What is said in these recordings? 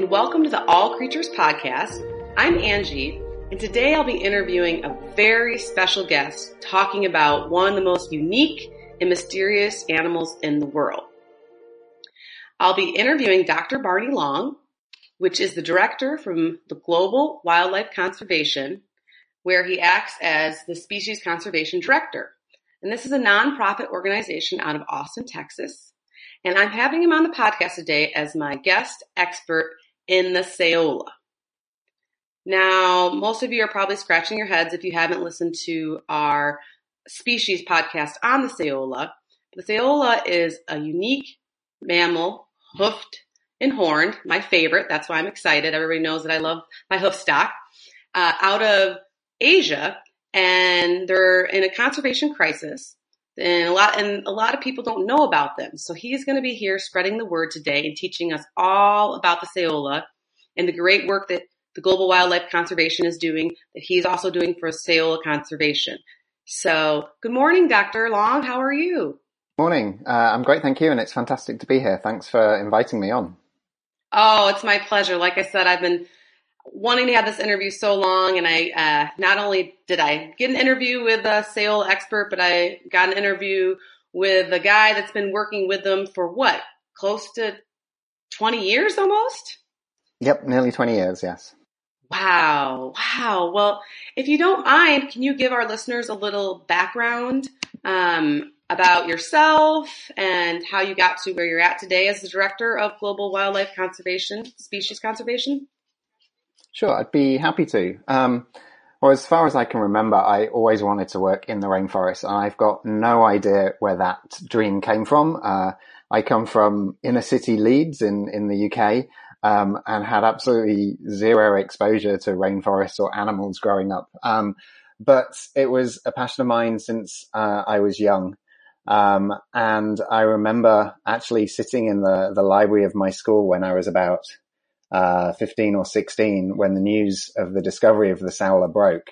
And welcome to the All Creatures Podcast. I'm Angie, and today I'll be interviewing a very special guest talking about one of the most unique and mysterious animals in the world. I'll be interviewing Dr. Barney Long, which is the director from the Global Wildlife Conservation, where he acts as the Species Conservation Director. And this is a nonprofit organization out of Austin, Texas. And I'm having him on the podcast today as my guest expert in the Saola. Now, most of you are probably scratching your heads if you haven't listened to our species podcast on the Saola. The Saola is a unique mammal, hoofed and horned, my favorite. That's why I'm excited. Everybody knows that I love my hoof stock. Uh, out of Asia, and they're in a conservation crisis and a lot and a lot of people don't know about them. So he's going to be here spreading the word today and teaching us all about the Saola and the great work that the Global Wildlife Conservation is doing that he's also doing for Saola conservation. So, good morning, Dr. Long. How are you? Morning. Uh, I'm great, thank you, and it's fantastic to be here. Thanks for inviting me on. Oh, it's my pleasure. Like I said, I've been wanting to have this interview so long, and I uh, not only did I get an interview with a sale expert, but I got an interview with a guy that's been working with them for what close to twenty years almost. Yep, nearly twenty years. Yes. Wow, wow. Well, if you don't mind, can you give our listeners a little background um, about yourself and how you got to where you're at today as the director of Global Wildlife Conservation, Species Conservation? Sure, I'd be happy to. Um, well, as far as I can remember, I always wanted to work in the rainforest, and I've got no idea where that dream came from. Uh, I come from inner city Leeds in, in the UK, um, and had absolutely zero exposure to rainforests or animals growing up. Um, but it was a passion of mine since uh, I was young. Um, and I remember actually sitting in the, the library of my school when I was about uh, 15 or 16 when the news of the discovery of the Saola broke.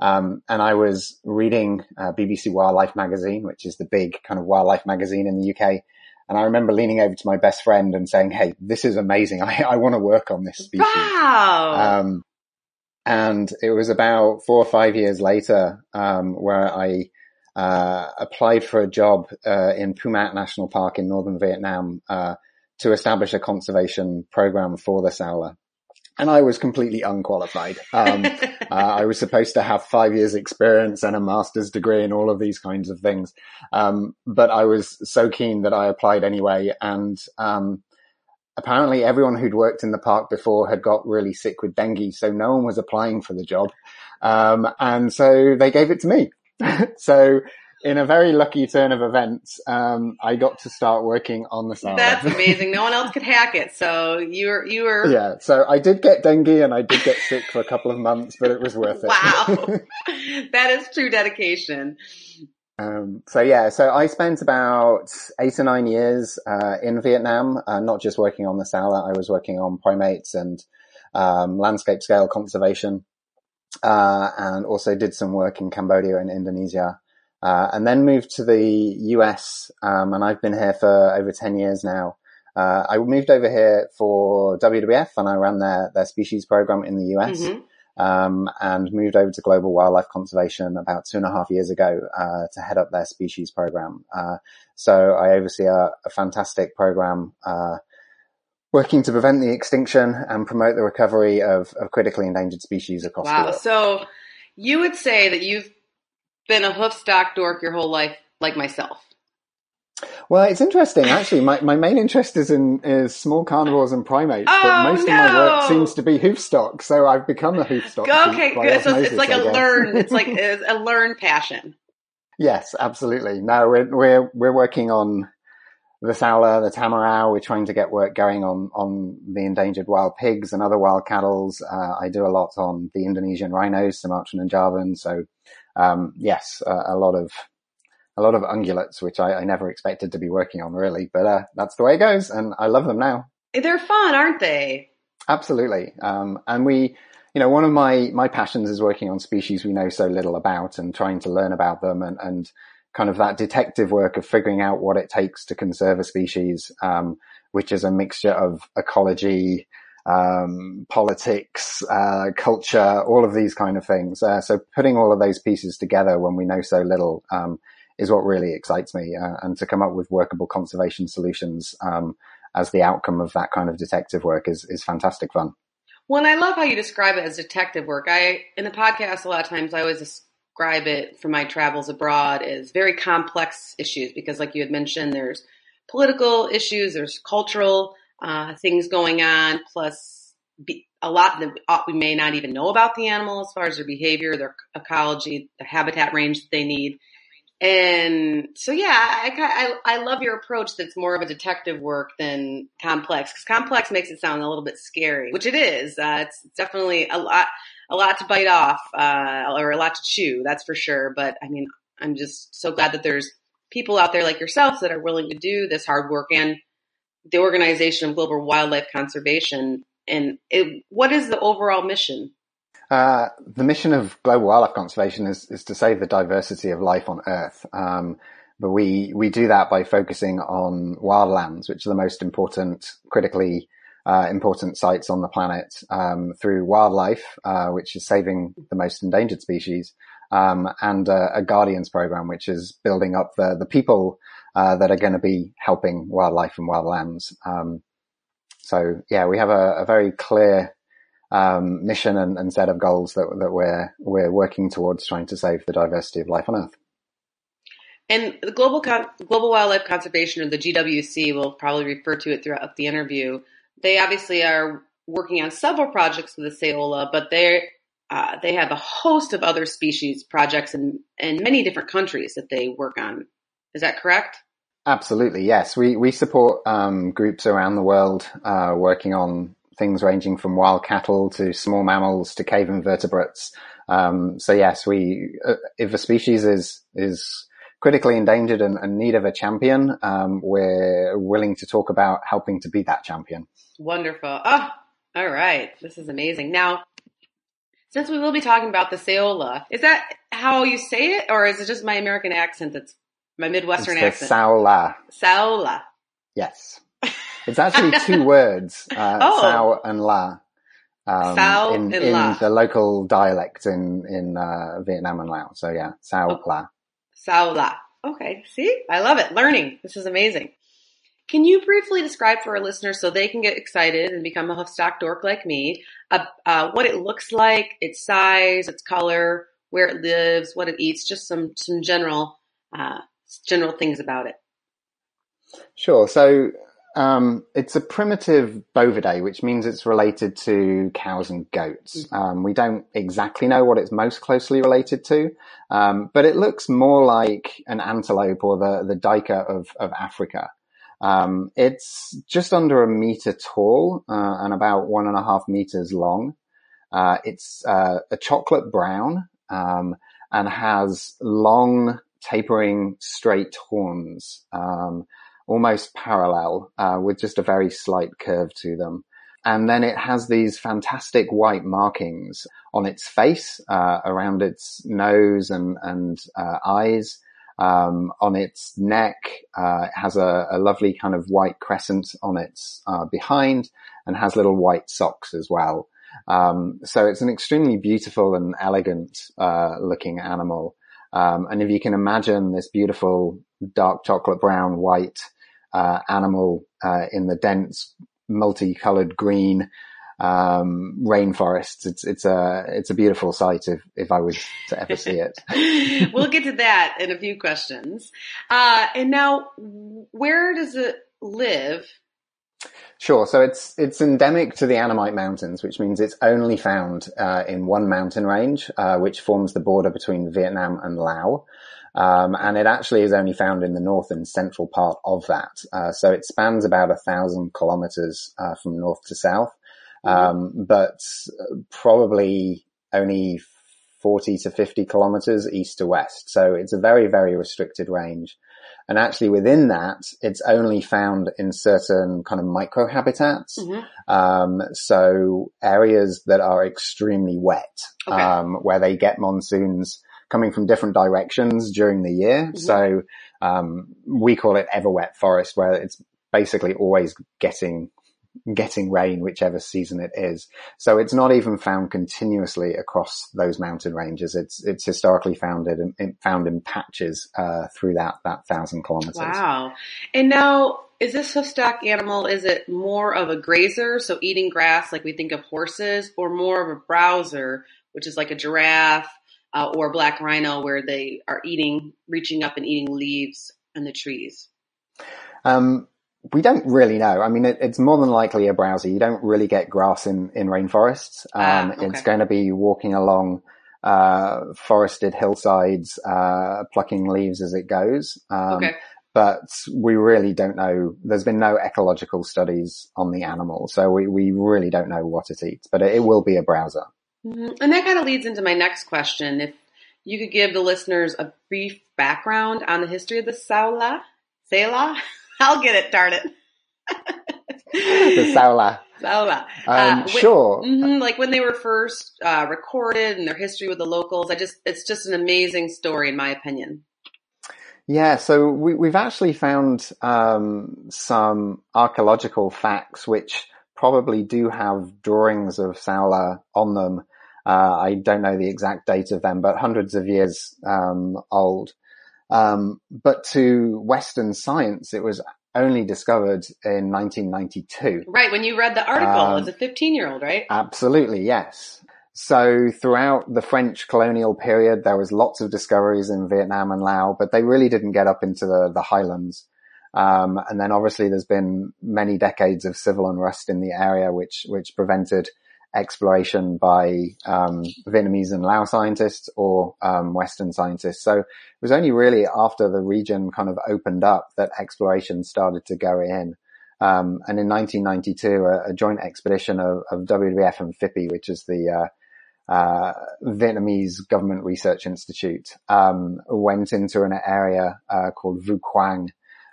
Um, and I was reading uh, BBC Wildlife magazine, which is the big kind of wildlife magazine in the UK. And I remember leaning over to my best friend and saying, Hey, this is amazing. I, I want to work on this species. Wow. Um, and it was about four or five years later, um, where I, uh, applied for a job, uh, in Pu Mat National Park in northern Vietnam, uh, to establish a conservation program for the Saola. And I was completely unqualified. Um, uh, I was supposed to have five years experience and a master's degree and all of these kinds of things. Um, but I was so keen that I applied anyway. And, um, apparently everyone who'd worked in the park before had got really sick with dengue. So no one was applying for the job. Um, and so they gave it to me. so in a very lucky turn of events, um, I got to start working on the Saola. That's amazing. No one else could hack it. So you were, you were. Yeah. So I did get dengue and I did get sick for a couple of months, but it was worth it. Wow. that is true dedication. Um, so yeah, so I spent about eight or nine years uh, in Vietnam, uh, not just working on the Saola. I was working on primates and um, landscape scale conservation, uh, and also did some work in Cambodia and Indonesia uh, and then moved to the US. Um, and I've been here for over 10 years now. Uh, I moved over here for WWF and I ran their, their species program in the US. Mm-hmm. Um, and moved over to global wildlife conservation about two and a half years ago uh, to head up their species program. Uh, so I oversee a, a fantastic program uh, working to prevent the extinction and promote the recovery of, of critically endangered species across wow. the world. So you would say that you've been a hoofstock dork your whole life, like myself. Well, it's interesting actually. My, my main interest is in is small carnivores and primates, oh, but most no. of my work seems to be hoofstock. So I've become a hoofstock. Okay, good. So it's like a learn. It's like a learned passion. Yes, absolutely. No, we're we're we're working on the Saola, the Tamaraw. We're trying to get work going on on the endangered wild pigs and other wild cattle. Uh, I do a lot on the Indonesian rhinos, Sumatran and Javan. So um, yes, uh, a lot of a lot of ungulates, which I, I, never expected to be working on really, but uh, that's the way it goes, and I love them now. They're fun, aren't they? Absolutely, um, and we, you know, one of my my passions is working on species we know so little about and trying to learn about them, and and kind of that detective work of figuring out what it takes to conserve a species, um, which is a mixture of ecology, um, politics, uh, culture, all of these kind of things. Uh, so putting all of those pieces together when we know so little um, is what really excites me, uh, and to come up with workable conservation solutions um, as the outcome of that kind of detective work is is fantastic fun. Well, and I love how you describe it as detective work. I in the podcast a lot of times I always describe it from my travels abroad as very complex issues because, like you had mentioned, there's political issues, there's cultural uh, things going on, plus be, a lot that uh, we may not even know about the animal as far as their behavior, their ecology, the habitat range that they need. And so, yeah, I, I, I love your approach that's more of a detective work than complex because complex makes it sound a little bit scary, which it is. Uh, it's definitely a lot, a lot to bite off, uh, or a lot to chew. That's for sure. But I mean, I'm just so glad that there's people out there like yourselves that are willing to do this hard work and the Organization of Global Wildlife Conservation. And it, what is the overall mission? Uh, the mission of global wildlife conservation is, is to save the diversity of life on Earth. Um, but we, we do that by focusing on wildlands, which are the most important, critically uh, important sites on the planet um, through wildlife, uh, which is saving the most endangered species, um, and a guardians program, which is building up the the people uh, that are going to be helping wildlife and wildlands. Um, so yeah, we have a, a very clear um, mission and, and, set of goals that, that we're we're working towards trying to save the diversity of life on Earth. And the global Con- global wildlife conservation, or the GWC, will probably refer to it throughout the interview. They obviously are working on several projects with the Saola, but they uh, they have a host of other species projects in in many different countries that they work on. Is that correct? Absolutely, yes. We we support um, groups around the world uh, working on things ranging from wild cattle to small mammals to cave invertebrates. Um, so yes, we uh, if a species is is critically endangered and in need of a champion, um, we're willing to talk about helping to be that champion. Wonderful. Oh, all right. This is amazing. Now, since we will be talking about the Seola, is that how you say it, or is it just my American accent that's my Midwestern it's accent? Saola. Saola. Yes. It's actually two words, uh, oh. Sao and La. Um, Sao in, La. the local dialect in, in, uh, Vietnam and Laos. So yeah, Sao oh. La. Sao La. Okay. See? I love it. Learning. This is amazing. Can you briefly describe for our listeners so they can get excited and become a stock dork like me, uh, uh, what it looks like, its size, its color, where it lives, what it eats, just some, some general, uh, general things about it? Sure. So um, it's a primitive bovidae, which means it's related to cows and goats. Mm-hmm. Um, we don't exactly know what it's most closely related to, um, but it looks more like an antelope or the, the duiker of, of Africa. Um, it's just under a meter tall uh, and about one and a half meters long. Uh, it's uh, a chocolate brown um, and has long, tapering, straight horns. Um, almost parallel, uh, with just a very slight curve to them. And then it has these fantastic white markings on its face, uh, around its nose and, and uh, eyes, Um, on its neck, uh, it has a, a, lovely kind of white crescent on its uh, behind and has little white socks as well. Um, so it's an extremely beautiful and elegant uh, looking animal. Um, and if you can imagine this beautiful dark chocolate brown white uh, animal uh, in the dense multicolored green um, rainforests. It's it's a it's a beautiful sight if if I was to ever see it. we'll get to that in a few questions. Uh, and now, where does it live? Sure. So it's it's endemic to the Annamite Mountains, which means it's only found uh, in one mountain range, uh, which forms the border between Vietnam and Laos. Um, and it actually is only found in the north and central part of that. Uh, so it spans about a thousand kilometers uh, from north to south, mm-hmm. um, but probably only 40 to 50 kilometers east to west. So it's a very, very restricted range. And actually within that, it's only found in certain kind of microhabitats. Mm-hmm. Um, so areas that are extremely wet, okay. um, where they get monsoons coming from different directions during the year. Mm-hmm. So, um, we call it ever wet forest where it's basically always getting getting rain whichever season it is. So it's not even found continuously across those mountain ranges. It's it's historically founded and found in patches uh, through that that thousand kilometers. Wow! And now. Is this hoofstock animal, is it more of a grazer, so eating grass like we think of horses, or more of a browser, which is like a giraffe, uh, or black rhino where they are eating, reaching up and eating leaves in the trees? Um, we don't really know. I mean, it, it's more than likely a browser. You don't really get grass in, in rainforests. Ah, um, ah, okay. It's going to be walking along uh, forested hillsides, uh, plucking leaves as it goes. Um, okay. But we really don't know. There's been no ecological studies on the animal, so we, we really don't know what it eats. But it, it will be a browser. Mm-hmm. And that kind of leads into my next question. If you could give the listeners a brief background on the history of the Saola, Saola, I'll get it, darn it. the Saula. Saola. Um, uh, sure. Mm-hmm, like when they were first uh, recorded and their history with the locals, I just, it's just an amazing story in my opinion. Yeah, so we, have actually found um, some archaeological facts which probably do have drawings of Saola on them uh, I don't know the exact date of them, but hundreds of years um, old. Um, but to Western science, it was only discovered in 1992. Right, when you read the article um, as a 15 year old, right? Absolutely, yes. So throughout the French colonial period, there was lots of discoveries in Vietnam and Laos, but they really didn't get up into the, the highlands. Um, and then obviously there's been many decades of civil unrest in the area, which, which prevented exploration by um, Vietnamese and Lao scientists or um, Western scientists. So it was only really after the region kind of opened up that exploration started to go in. Um, and in 1992, a, a joint expedition of, of, WWF and FIPI, which is the uh, uh, Vietnamese Government Research Institute, um, went into an area uh, called Vu Quang,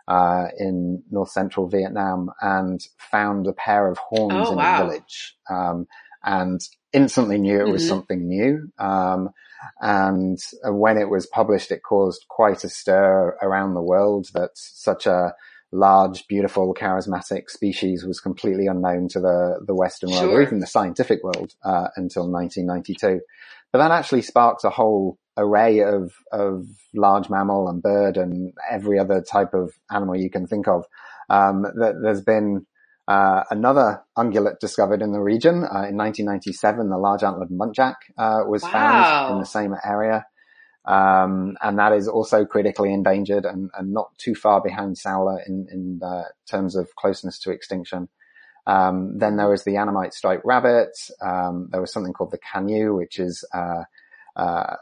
uh, in north central Vietnam and found a pair of horns oh, in wow. a village. Um, and instantly knew it was mm-hmm. something new. Um, and when it was published, it caused quite a stir around the world that such a large, beautiful, charismatic species was completely unknown to the, the Western world or even the scientific world, uh, until 1992. But that actually sparks a whole array of, of large mammal and bird and every other type of animal you can think of. Um, that there's been uh, another ungulate discovered in the region uh, in 1997, the large antlered muntjac uh, was wow. found in the same area, um, and that is also critically endangered and, and not too far behind Saola in, in terms of closeness to extinction. Um, then there was the Annamite striped rabbit. Um, there was something called the kha-nyou, which is uh, uh,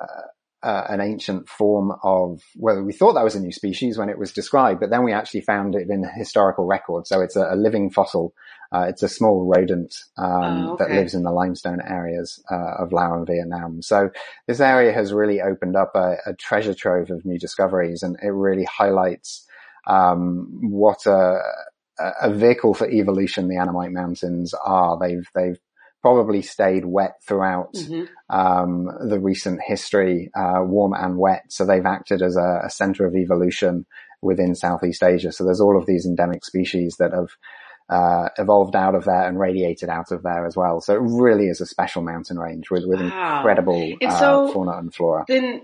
uh, an ancient form of, well, we thought that was a new species when it was described, but then we actually found it in historical record. So it's a, a living fossil. Uh, it's a small rodent um, oh, okay. that lives in the limestone areas uh, of Laos and Vietnam. So this area has really opened up a, a treasure trove of new discoveries, and it really highlights um, what a, a vehicle for evolution the Annamite Mountains are. They've they've probably stayed wet throughout Mhm. um, the recent history, uh, warm and wet. So they've acted as a, a center of evolution within Southeast Asia. So there's all of these endemic species that have uh, evolved out of there and radiated out of there as well. So it really is a special mountain range with, with Wow. incredible And uh, fauna and flora. Then,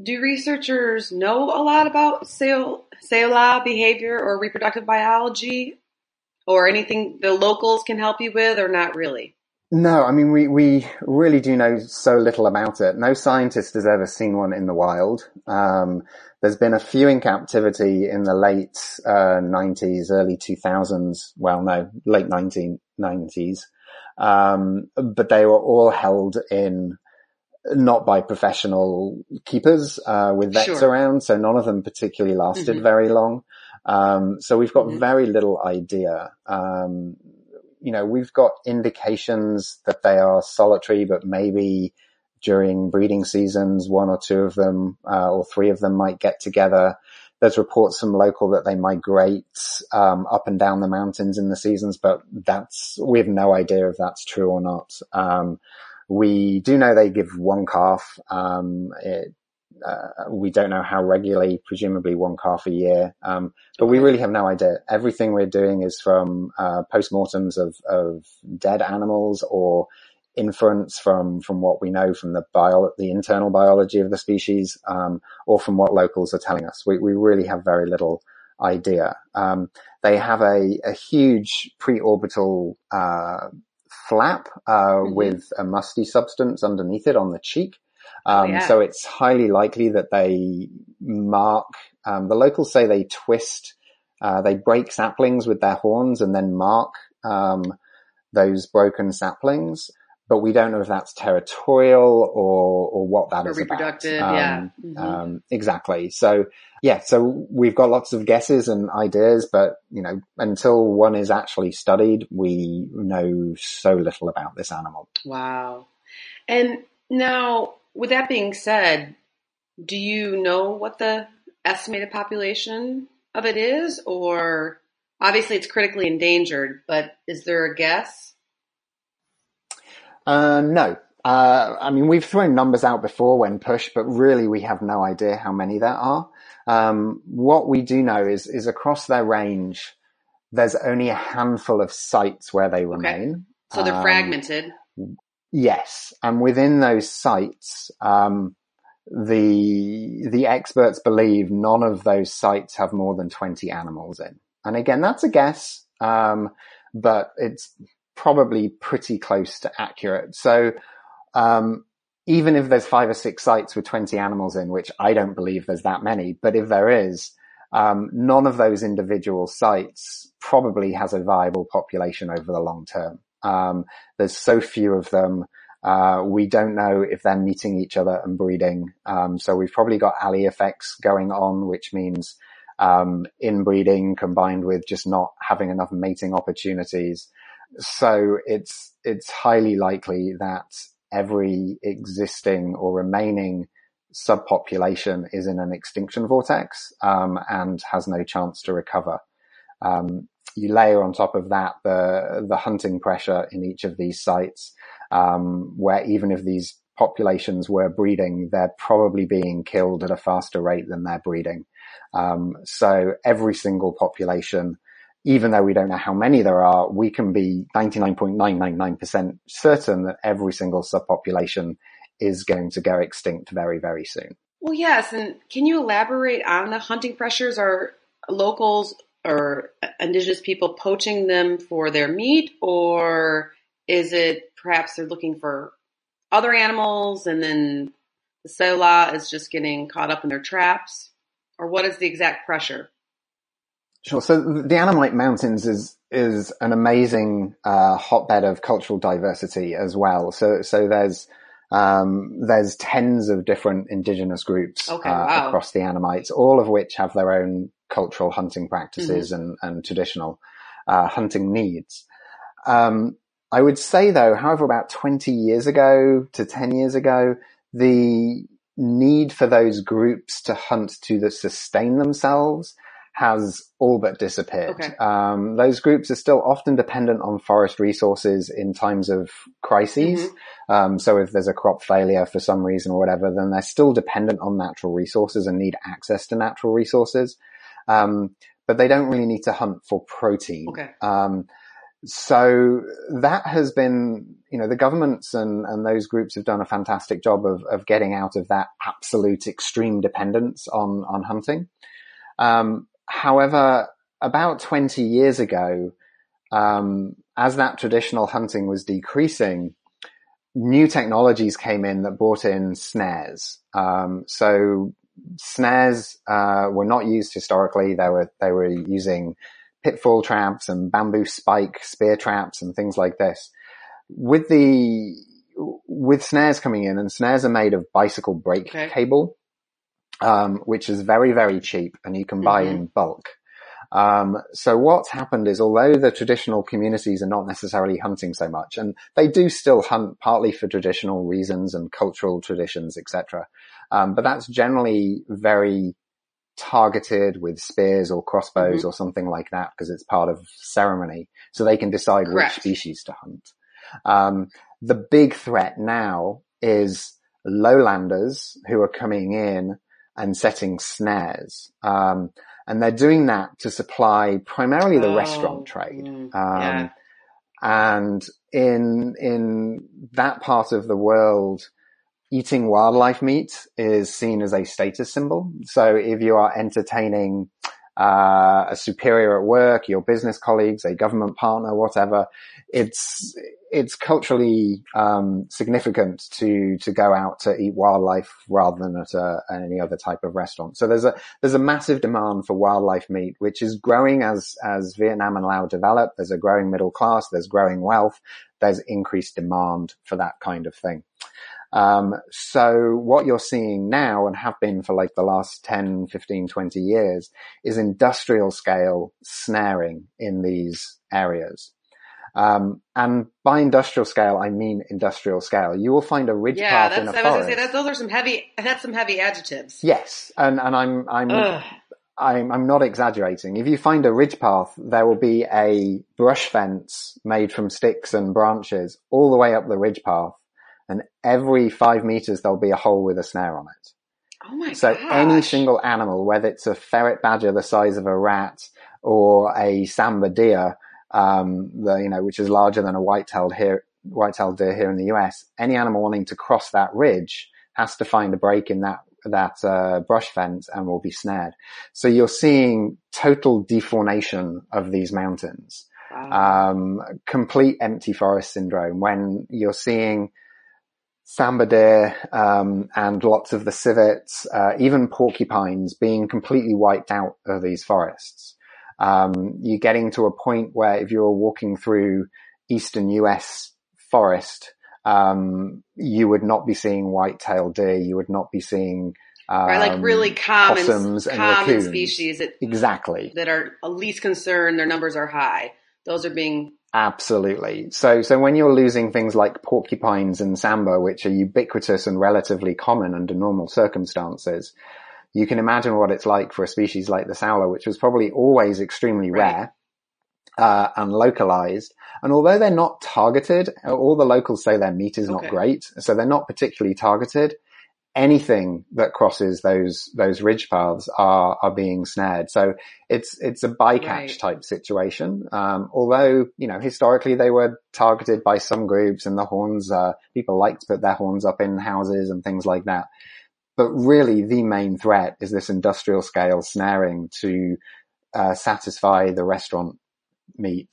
do researchers know a lot about Seola behavior or reproductive biology, or anything the locals can help you with, or not really? No, I mean, we, we really do know so little about it. No scientist has ever seen one in the wild. Um, there's been a few in captivity in the late uh, 90s, early 2000s. Well, no, late 1990s. Um, but they were all held in not by professional keepers uh, with vets Sure. around, so none of them particularly lasted Mhm. very long. Um, so we've got Mhm. very little idea. Um, you know, we've got indications that they are solitary, but maybe during breeding seasons, one or two of them uh, or three of them might get together. There's reports from local that they migrate um, up and down the mountains in the seasons, but that's we have no idea if that's true or not. Um, we do know they give one calf. Um, it, uh, we don't know how regularly, presumably one calf a year. Um, but we really have no idea. Everything we're doing is from uh, postmortems of, of dead animals or inference from from what we know from the bio the internal biology of the species, um, or from what locals are telling us. We we really have very little idea. Um, they have a, a huge preorbital uh, flap uh, Mhm. with a musty substance underneath it on the cheek. Um, Oh, yeah. So it's highly likely that they mark. Um, the locals say they twist, uh, they break saplings with their horns and then mark um, those broken saplings. But we don't know if that's territorial or or what that Or is reproductive, about. yeah. Um, Mhm. um, exactly. So yeah, so we've got lots of guesses and ideas, but you know, until one is actually studied, we know so little about this animal. Wow. And now, with that being said, do you know what the estimated population of it is? Or obviously it's critically endangered, but is there a guess? Uh, no. Uh, I mean, we've thrown numbers out before when pushed, but really we have no idea how many there are. Um, what we do know is, is across their range, there's only a handful of sites where they remain. So they're Um, fragmented. Yes, and within those sites, um, the the experts believe none of those sites have more than twenty animals in. And again, that's a guess, um, but it's probably pretty close to accurate. So um, even if there's five or six sites with twenty animals in, which I don't believe there's that many, but if there is, um, none of those individual sites probably has a viable population over the long term. Um, there's so few of them. Uh, we don't know if they're meeting each other and breeding. Um, so we've probably got Allee effects going on, which means um, inbreeding combined with just not having enough mating opportunities. So it's it's highly likely that every existing or remaining subpopulation is in an extinction vortex um, and has no chance to recover. Um, you layer on top of that the the hunting pressure in each of these sites, um, where even if these populations were breeding, they're probably being killed at a faster rate than they're breeding. Um, so every single population, even though we don't know how many there are, we can be 99.999% certain that every single subpopulation is going to go extinct very, very soon. Well, yes. And can you elaborate on the hunting pressures? Are locals or indigenous people poaching them for their meat, or is it perhaps they're looking for other animals and then the Seola is just getting caught up in their traps? Or what is the exact pressure? Sure. So the Annamite Mountains is is an amazing uh, hotbed of cultural diversity as well. So so there's um, there's tens of different indigenous groups Okay, uh, wow. across the Annamites, all of which have their own cultural hunting practices and, and traditional uh, hunting needs. Um, I would say though, however, about 20 years ago to 10 years ago, the need for those groups to hunt to the sustain themselves has all but disappeared. Okay. Um, those groups are still often dependent on forest resources in times of crises. Mm-hmm. Um, so if there's a crop failure for some reason or whatever, then they're still dependent on natural resources and need access to natural resources. Um, but they don't really need to hunt for protein. Okay. Um, so that has been, you know, the governments and, and those groups have done a fantastic job of, of getting out of that absolute extreme dependence on, on hunting. Um, however, about 20 years ago, um, as that traditional hunting was decreasing, new technologies came in that brought in snares. Um, so snares uh, were not used historically. They were they were using pitfall traps and bamboo spike spear traps and things like this. With the with snares coming in, and snares are made of bicycle brake Okay. cable, um, which is very very cheap, and you can buy Mhm. in bulk. Um, so what's happened is, although the traditional communities are not necessarily hunting so much, and they do still hunt partly for traditional reasons and cultural traditions, etc. Um, but that's generally very targeted with spears or crossbows Mm-hmm. or something like that because it's part of ceremony. So they can decide Correct. which species to hunt. Um, the big threat now is lowlanders who are coming in and setting snares. Um, and they're doing that to supply primarily the Oh, restaurant trade. mm, Um, yeah. and in, in that part of the world, eating wildlife meat is seen as a status symbol. So if you are entertaining uh, a superior at work, your business colleagues, a government partner, whatever, it's it's culturally um, significant to to go out to eat wildlife rather than at a, any other type of restaurant. So there's a there's a massive demand for wildlife meat, which is growing as as Vietnam and Laos develop. There's a growing middle class. There's growing wealth. There's increased demand for that kind of thing. Um, so what you're seeing now and have been for like the last 10, 15, 20 years is industrial scale snaring in these areas. Um, and by industrial scale, I mean industrial scale. You will find a ridge Yeah, path in that's a I forest. say that those are some heavy that's some heavy adjectives. Yes, and and I'm I'm Ugh. I'm, I'm not exaggerating. If you find a ridge path, there will be a brush fence made from sticks and branches all the way up the ridge path. And every five meters, there'll be a hole with a snare on it. Oh my So gosh. any single animal, whether it's a ferret badger the size of a rat or a sambar deer, um, the, you know, which is larger than a white-tailed here, white-tailed deer here in the US, any animal wanting to cross that ridge has to find a break in that, that, uh, brush fence and will be snared. So you're seeing total defaunation of these mountains Wow. um, complete empty forest syndrome when you're seeing sambar deer um, and lots of the civets, uh, even porcupines being completely wiped out of these forests. Um, you're getting to a point where if you're walking through eastern US forest, um, you would not be seeing white-tailed deer. You would not be seeing um, right, like really common possums and common raccoons. species that Exactly. that are least concerned. Their numbers are high. Those are being Absolutely. So, so when you're losing things like porcupines and sambar, which are ubiquitous and relatively common under normal circumstances, you can imagine what it's like for a species like the Saola, which was probably always extremely Right. rare, uh, and localized. And although they're not targeted, all the locals say their meat is not great. So they're not particularly targeted. Anything that crosses those, those ridge paths are, are being snared. So it's, it's a bycatch Right. type situation. Um, although, you know, historically they were targeted by some groups and the horns, uh, people like to put their horns up in houses and things like that. But really the main threat is this industrial scale snaring to, uh, satisfy the restaurant meat,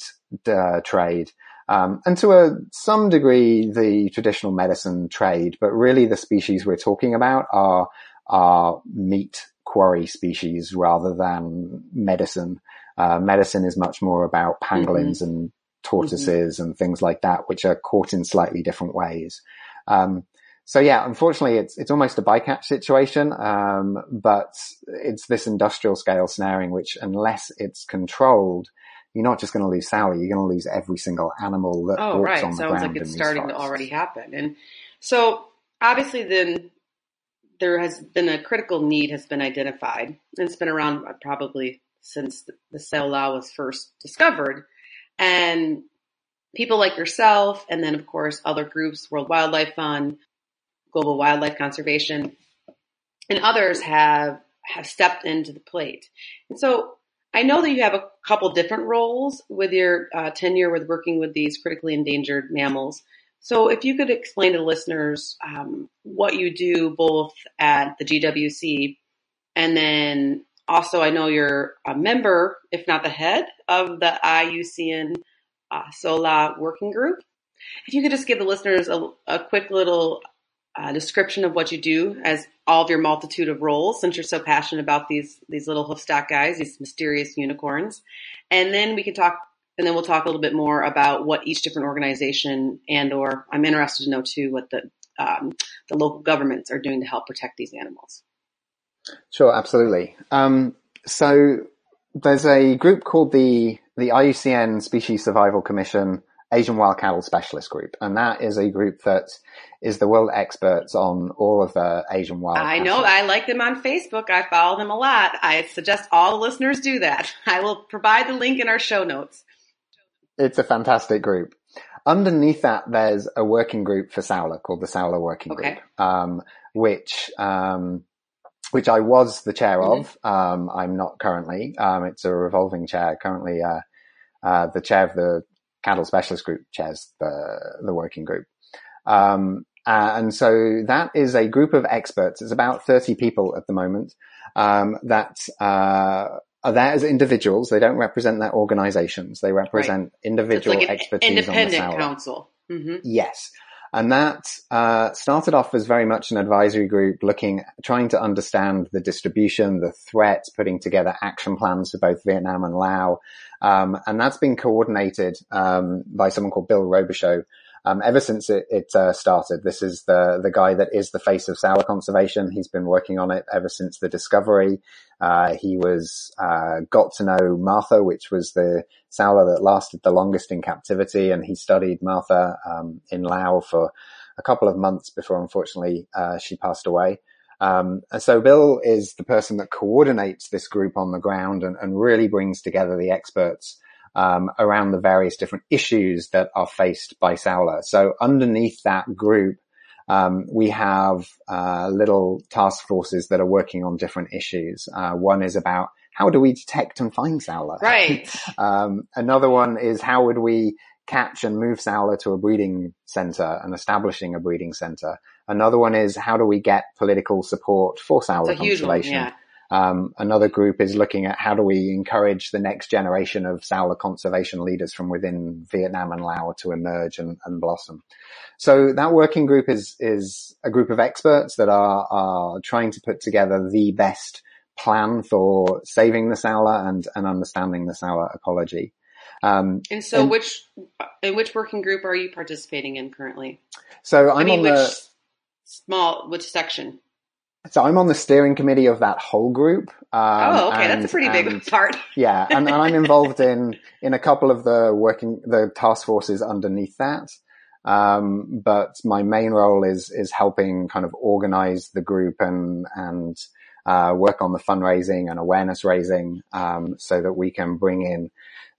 uh, trade. Um, and to a some degree, the traditional medicine trade, but really the species we're talking about are, are meat quarry species rather than medicine. Uh, medicine is much more about pangolins and tortoises and things like that, which are caught in slightly different ways. Um, so yeah, unfortunately, it's it's almost a bycatch situation, um, but it's this industrial scale snaring, which unless it's controlled, you're not just going to lose Saola, you're going to lose every single animal that oh walks right. on the Sounds ground like it's starting to already happen. And so obviously then there has been a critical need has been identified. And it's been around uh, probably since the Saola was first discovered. And people like yourself, and then of course other groups, World Wildlife Fund, Global Wildlife Conservation, and others have have stepped into the plate. And so I know that you have a couple different roles with your uh, tenure with working with these critically endangered mammals. So if you could explain to listeners um, what you do both at the GWC and then also I know you're a member, if not the head, of the IUCN uh, Saola working group. If you could just give the listeners a, a quick little uh, description of what you do as all of your multitude of roles, since you're so passionate about these these little hoofstock guys, these mysterious unicorns, and then we can talk, and then we'll talk a little bit more about what each different organization and or I'm interested to know too what the um, the local governments are doing to help protect these animals. Sure, absolutely. Um, so there's a group called the the IUCN Species Survival Commission Asian Wild Cattle Specialist Group, and that is a group that is the world experts on all of the Asian wild. I know. I like them on Facebook. I follow them a lot. I suggest all the listeners do that. I will provide the link in our show notes. It's a fantastic group. Underneath that, there's a working group for Saola called the Saola Working Okay. Group, um, which um, which I was the chair Mm-hmm. of. Um, I'm not currently. Um, it's a revolving chair. Currently, uh, uh, the chair of the cattle specialist group chairs the the working group. Um, uh, and so that is a group of experts. It's about 30 people at the moment um, that uh, are there as individuals. They don't represent their organizations. They represent It's individual like expertise on the independent council. hmm Yes. And that uh, started off as very much an advisory group looking, trying to understand the distribution, the threats, putting together action plans for both Vietnam and Laos. Um, and that's been coordinated um, by someone called Bill Robichaud um, ever since it, it uh, started. This is the the guy that is the face of Saola conservation. He's been working on it ever since the discovery. Uh, he was uh, got to know Martha, which was the Saola that lasted the longest in captivity, and he studied Martha um, in Laos for a couple of months before, unfortunately, uh, she passed away. Um, and so Bill is the person that coordinates this group on the ground and, and really brings together the experts um, around the various different issues that are faced by Saola. So underneath that group, um, we have uh, little task forces that are working on different issues. Uh, one is about how do we detect and find Saola? Right. Um, another one is how would we catch and move Saola to a breeding center and establishing a breeding center. Another one is how do we get political support for Saola It's huge one. conservation? Yeah. Um, another group is looking at how do we encourage the next generation of Saola conservation leaders from within Vietnam and Laos to emerge and, and blossom. So that working group is is a group of experts that are are trying to put together the best plan for saving the Saola and and understanding the Saola ecology. Um, And so, And- which in which working group are you participating in currently? so I'm I mean, on which the small, which section? So I'm on the steering committee of that whole group. Um, oh, okay, that's a pretty big and- part. yeah, and, and I'm involved in in a couple of the working the task forces underneath that. Um, but my main role is is helping kind of organize the group and and uh, work on the fundraising and awareness raising, um, so that we can bring in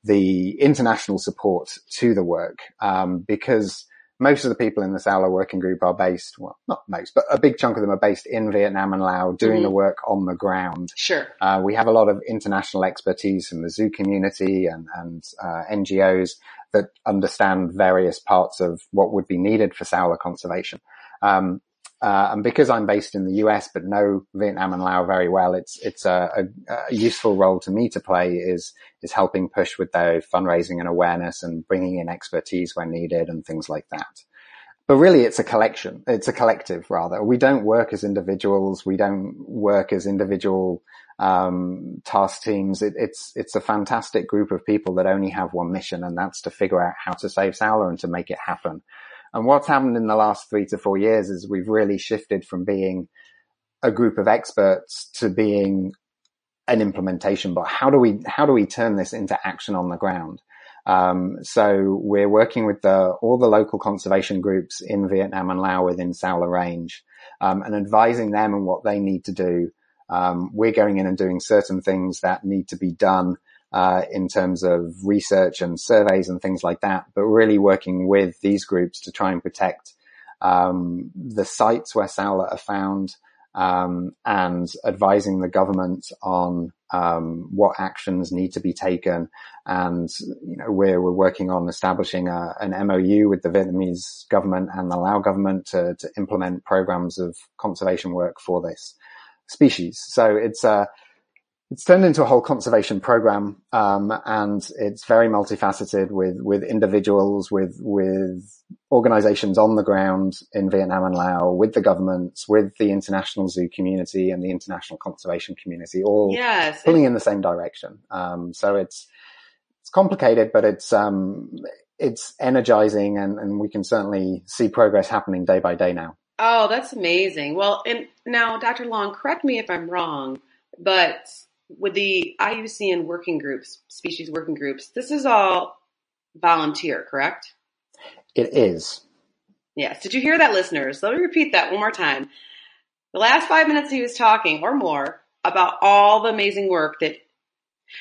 the international support to the work. Um, because most of the people in the Saola working group are based, well, not most, but a big chunk of them are based in Vietnam and Laos, doing Mhm. the work on the ground. Sure. Uh, we have a lot of international expertise from the zoo community and, and uh, NGOs that understand various parts of what would be needed for Saola conservation. Um, uh, and because I'm based in the US but know Vietnam and Laos very well, it's it's a, a, a useful role to me to play is is helping push with their fundraising and awareness and bringing in expertise when needed and things like that. But really, it's a collection. It's a collective, rather. We don't work as individuals. We don't work as individual um, task teams. It, it's it's a fantastic group of people that only have one mission, and that's to figure out how to save Saola and to make it happen. And what's happened in the last three to four years is we've really shifted from being a group of experts to being an implementation. But how do we how do we turn this into action on the ground? Um, so we're working with the, all the local conservation groups in Vietnam and Laos within Saola Range, um, and advising them on what they need to do Um, we're going in and doing certain things that need to be done uh, in terms of research and surveys and things like that, but really working with these groups to try and protect um, the sites where Saola are found, um, and advising the government on um, what actions need to be taken. And you know, we're we're working on establishing a, an MOU with the Vietnamese government and the Lao government to to implement programs of conservation work for this species. So it's a it's turned into a whole conservation program, um, and it's very multifaceted with with individuals, with with organizations on the ground in Vietnam and Laos, with the governments, with the international zoo community and the international conservation community, all yes. pulling in the same direction. Um, so it's it's complicated, but it's um, it's energizing, and, and we can certainly see progress happening day by day now. Oh, that's amazing. Well, and now, Dr. Long, correct me if I'm wrong, but with the IUCN working groups, species working groups, this is all volunteer, correct? It is. Yes. Did you hear that, listeners? Let me repeat that one more time. The last five minutes he was talking or more about all the amazing work that,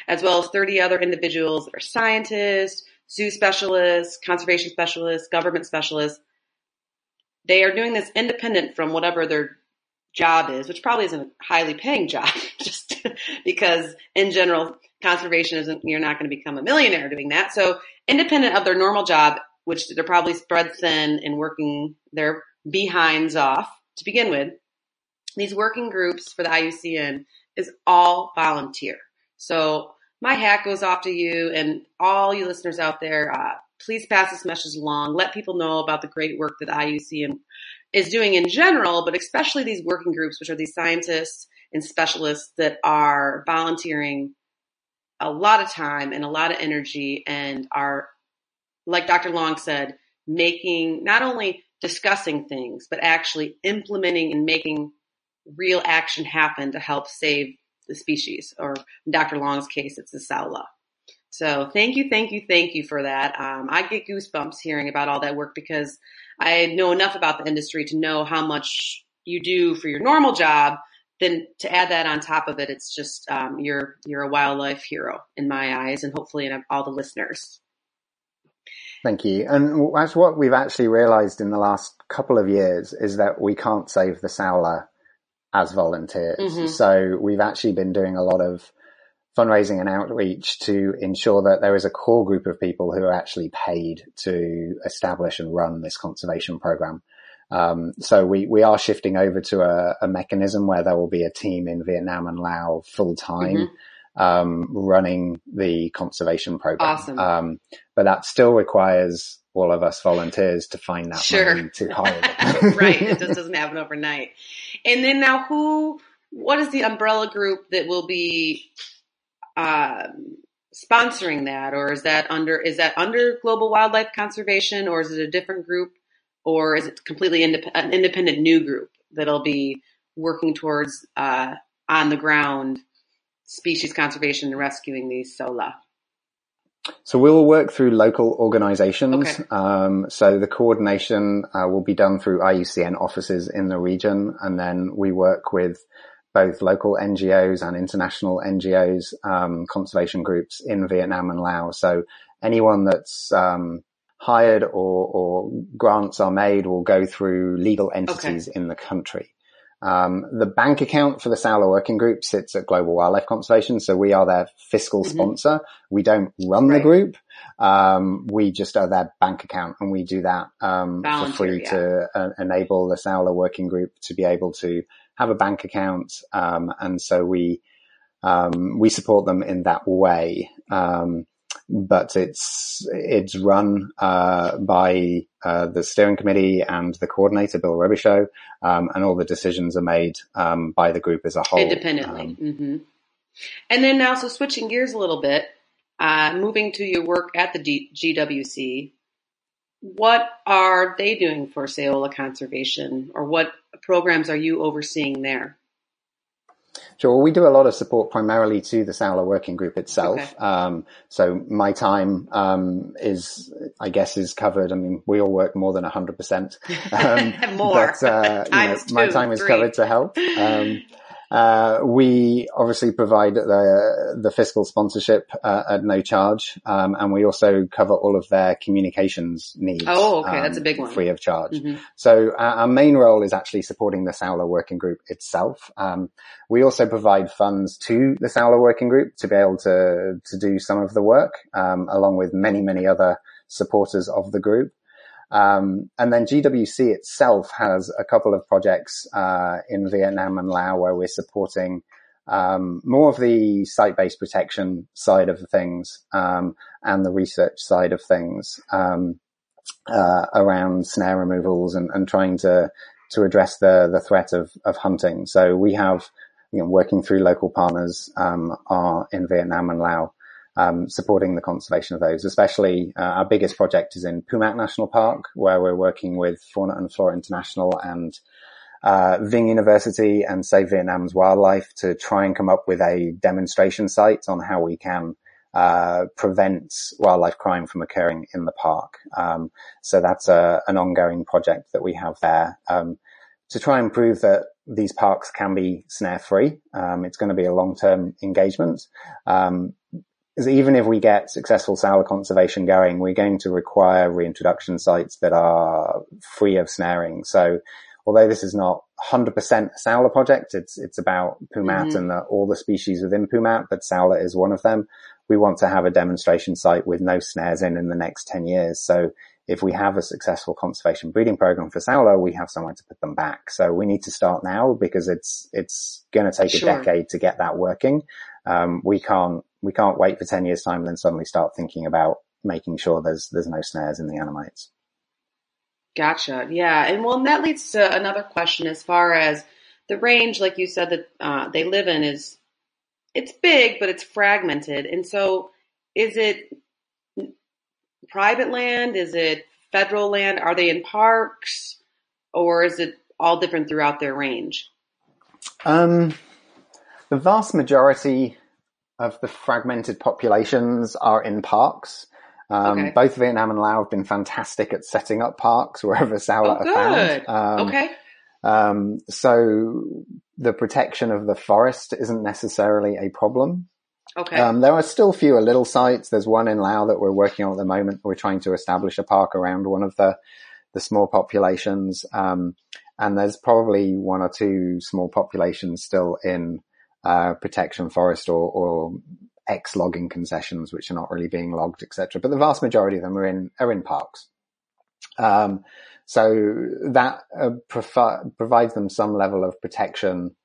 as well as 30 other individuals that are scientists, zoo specialists, conservation specialists, government specialists. They are doing this independent from whatever their job is, which probably isn't a highly paying job, just because in general, conservation isn't, you're not going to become a millionaire doing that. So independent of their normal job, which they're probably spread thin and working their behinds off to begin with, these working groups for the IUCN is all volunteer. So my hat goes off to you and all you listeners out there. Uh, please pass this message along. Let people know about the great work that IUCN is doing in general, but especially these working groups, which are these scientists and specialists that are volunteering a lot of time and a lot of energy and are, like Dr. Long said, making not only discussing things, but actually implementing and making real action happen to help save the species, or in Dr. Long's case, it's the Saola. So thank you, thank you, thank you for that. Um, I get goosebumps hearing about all that work because I know enough about the industry to know how much you do for your normal job. Then to add that on top of it, it's just um, you're you're a wildlife hero in my eyes, and hopefully in all the listeners. Thank you. And that's what we've actually realized in the last couple of years is that we can't save the Saola as volunteers. Mm-hmm. So we've actually been doing a lot of fundraising and outreach to ensure that there is a core group of people who are actually paid to establish and run this conservation program. Um, so we, we are shifting over to a, a, mechanism where there will be a team in Vietnam and Laos full time. Mm-hmm. Um, running the conservation program. Awesome. Um, but that still requires all of us volunteers to find that sure. money to hire right. It just doesn't happen overnight. And then now who, what is the umbrella group that will be um, sponsoring that, or is that under is that under Global Wildlife Conservation, or is it a different group, or is it completely indep- an independent new group that'll be working towards uh, on the ground species conservation and rescuing these Saola? So we'll work through local organizations. Okay. Um, so the coordination uh, will be done through IUCN offices in the region, and then we work with both local NGOs and international NGOs, um, conservation groups in Vietnam and Laos. So anyone that's um, hired or, or, grants are made will go through legal entities okay. in the country. Um, the bank account for the Saola Working Group sits at Global Wildlife Conservation, so we are their fiscal mm-hmm. sponsor. We don't run right. the group. Um, we just are their bank account, and we do that um, for free yeah. to uh, enable the Saola Working Group to be able to have a bank account, um, and so we um, we support them in that way. Um, but it's it's run uh, by uh, the steering committee and the coordinator, Bill Robichaud, um, and all the decisions are made um, by the group as a whole, independently. Mm-hmm. And then now, so switching gears a little bit, uh, moving to your work at the D- GWC, what are they doing for Saola conservation, or what programs are you overseeing there? Sure. Well, we do a lot of support primarily to the Saola Working Group itself. Okay. Um, so my time um, is, I guess, is covered. I mean, we all work more than hundred percent. Um, more. But, uh, know, my time is covered to help. Um, Uh, we obviously provide the the fiscal sponsorship uh, at no charge, um, and we also cover all of their communications needs. Oh, okay, that's a um, big one. free of charge. Mhm. So our, our main role is actually supporting the Saola Working Group itself. Um, we also provide funds to the Saola Working Group to be able to to do some of the work, um, along with many many other supporters of the group. Um, and then GWC itself has a couple of projects uh, in Vietnam and Laos where we're supporting um, more of the site-based protection side of things um, and the research side of things um, uh, around snare removals and, and trying to to address the the threat of of hunting. So we have you know working through local partners um, are in Vietnam and Laos um, supporting the conservation of those. Especially uh, our biggest project is in Pu Mat National Park, where we're working with Fauna and Flora International and uh, Vinh University and Save Vietnam's Wildlife to try and come up with a demonstration site on how we can uh, prevent wildlife crime from occurring in the park. Um, so that's a, an ongoing project that we have there um, to try and prove that these parks can be snare free. Um, it's going to be a long term engagement. Is even if we get successful Saola conservation going, we're going to require reintroduction sites that are free of snaring. So although this is not 100% a Saola project, it's, it's about Pu Mat Mhm. and the, all the species within Pu Mat, but Saola is one of them. We want to have a demonstration site with no snares in in the next 10 years. So if we have a successful conservation breeding program for Saola, we have somewhere to put them back. So we need to start now because it's, it's going to take Sure. a decade to get that working. Um, we can't, we can't wait for 10 years time and then suddenly start thinking about making sure there's, there's no snares in the Annamites. Gotcha. Yeah. And well, and that leads to another question as far as the range, like you said, that uh, they live in is, it's big, but it's fragmented. And so is it private land? Is it federal land? Are they in parks? Or is it all different throughout their range? Um, the vast majority of the fragmented populations are in parks. Um, Okay. Both Vietnam and Laos have been fantastic at setting up parks wherever Saola Oh, are found. Um, okay. Um, so the protection of the forest isn't necessarily a problem. Okay. Um, there are still fewer little sites. There's one in Laos that we're working on at the moment. We're trying to establish a park around one of the the small populations, um, and there's probably one or two small populations still in uh, protection forest or, or ex logging concessions, which are not really being logged, etc. But the vast majority of them are in are in parks. Um, so that uh, provi- provides them some level of protection.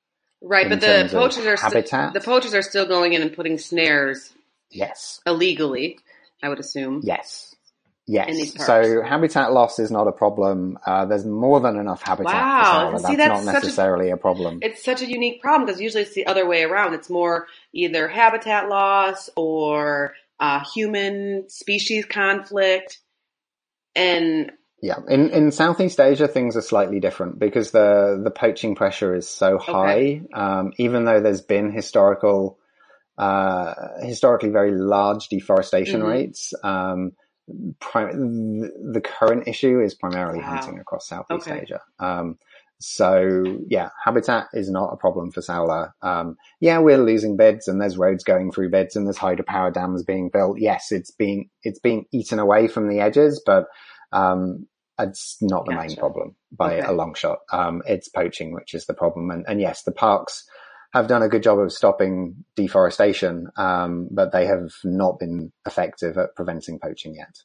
right. But the poachers are habitat? the poachers are still going in and putting snares Yes. illegally, I would assume. Yes. Yes. So habitat loss is not a problem. Uh, there's more than enough habitat Wow. See, That's, that's not such a- necessarily a, problem. It's such a unique problem because usually it's the other way around. It's more either habitat loss or uh, human species conflict. And Yeah. In, in Southeast Asia, things are slightly different because the, the poaching pressure is so high. Um, even though there's been historical, uh, historically very large deforestation Mhm. rates, um, prim- the, the current issue is primarily Wow. hunting across Southeast Okay. Asia. Um, so yeah, habitat is not a problem for Saola. Um, yeah, we're losing beds and there's roads going through beds and there's hydropower dams being built. Yes, it's being, it's being eaten away from the edges, but, um, it's not the main problem by Okay. a long shot. Um, it's poaching, which is the problem. And, and yes, the parks have done a good job of stopping deforestation, um, but they have not been effective at preventing poaching yet.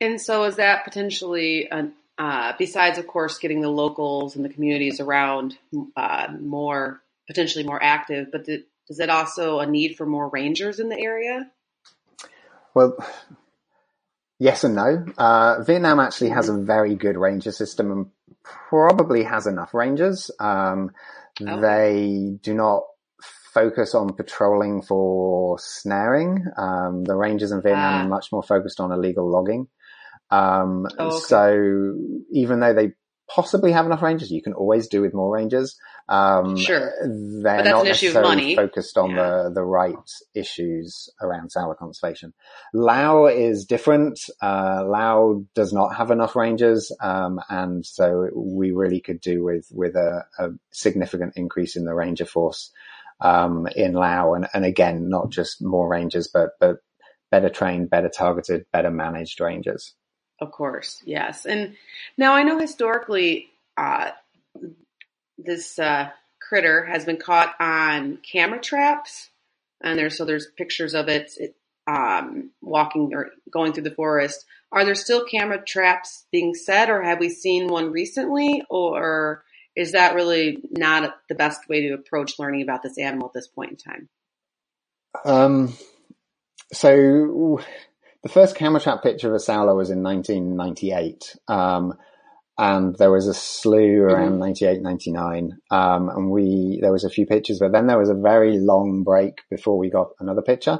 and so is that potentially an, uh, besides, of course, getting the locals and the communities around uh, more potentially more active, but th- is it also a need for more rangers in the area? Well, yes and no. Uh, Vietnam actually has a very good ranger system and probably has enough rangers. Um, Okay. They do not focus on patrolling for snaring. Um, the rangers in Vietnam Ah. are much more focused on illegal logging. Um, Oh, okay. so even though they possibly have enough rangers. You can always do with more rangers. Um, Sure. They're But that's not an issue of necessarily money. focused on Yeah. the, the right issues around Saola conservation. Lao is different. Uh, Lao does not have enough rangers, Um, and so we really could do with, with a, a significant increase in the ranger force, um, in Lao. And, and again, not just more rangers, but, but better trained, better targeted, better managed rangers. Of course, yes. And now I know historically, uh, this uh, critter has been caught on camera traps, and there's so there's pictures of it, it um, walking or going through the forest. Are there still camera traps being set, or have we seen one recently, or is that really not the best way to approach learning about this animal at this point in time? Um, so the first camera trap picture of a Saola was in 1998. Um, and there was a slew around 98, 99. Um, and we, there was a few pictures, but then there was a very long break before we got another picture.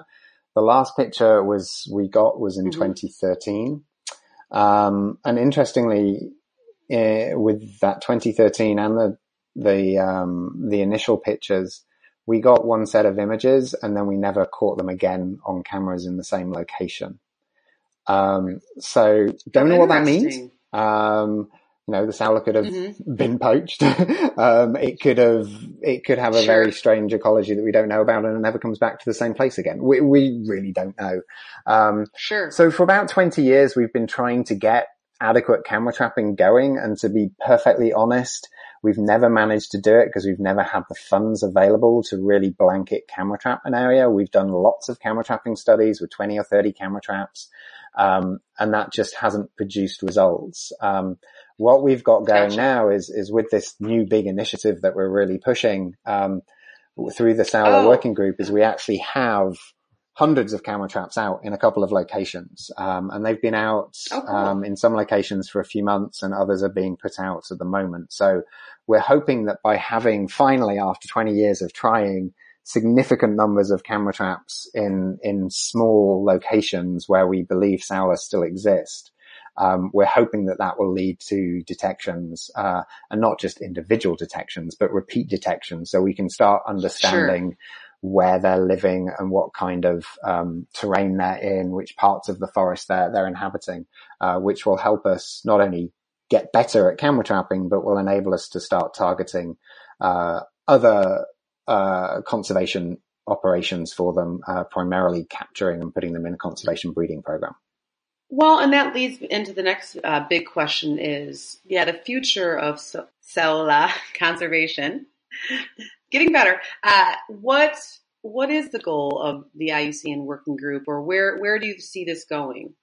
The last picture was, we got was in Mhm. 2013. Um, and interestingly, eh, with that 2013 and the, the, um, the initial pictures, we got one set of images and then we never caught them again on cameras in the same location. Um, so don't know what that means. Um, you know, the Saola could have Mhm. been poached. um, it could have, it could have a Sure. very strange ecology that we don't know about and it never comes back to the same place again. We, we really don't know. Um, Sure. so for about 20 years, we've been trying to get adequate camera trapping going. And to be perfectly honest, we've never managed to do it because we've never had the funds available to really blanket camera trap an area. We've done lots of camera trapping studies with 20 or 30 camera traps. Um, and that just hasn't produced results. Um, what we've got going Gotcha. now is, is with this new big initiative that we're really pushing, um, through the Saola Oh. working group is we actually have hundreds of camera traps out in a couple of locations. Um, and they've been out, Oh, cool. um, in some locations for a few months and others are being put out at the moment. So we're hoping that by having finally after 20 years of trying significant numbers of camera traps in, in small locations where we believe Saola still exist, um, we're hoping that that will lead to detections, uh, and not just individual detections, but repeat detections. So we can start understanding where they're living and what kind of um, terrain they're in, which parts of the forest they're, they're inhabiting, uh, which will help us not only get better at camera trapping, but will enable us to start targeting uh, other uh, conservation operations for them, uh, primarily capturing and putting them in a conservation breeding program. Well, and that leads into the next uh, big question is, yeah, the future of so- cellular conservation. Getting better. Uh, what what is the goal of the IUCN working group, or where where do you see this going?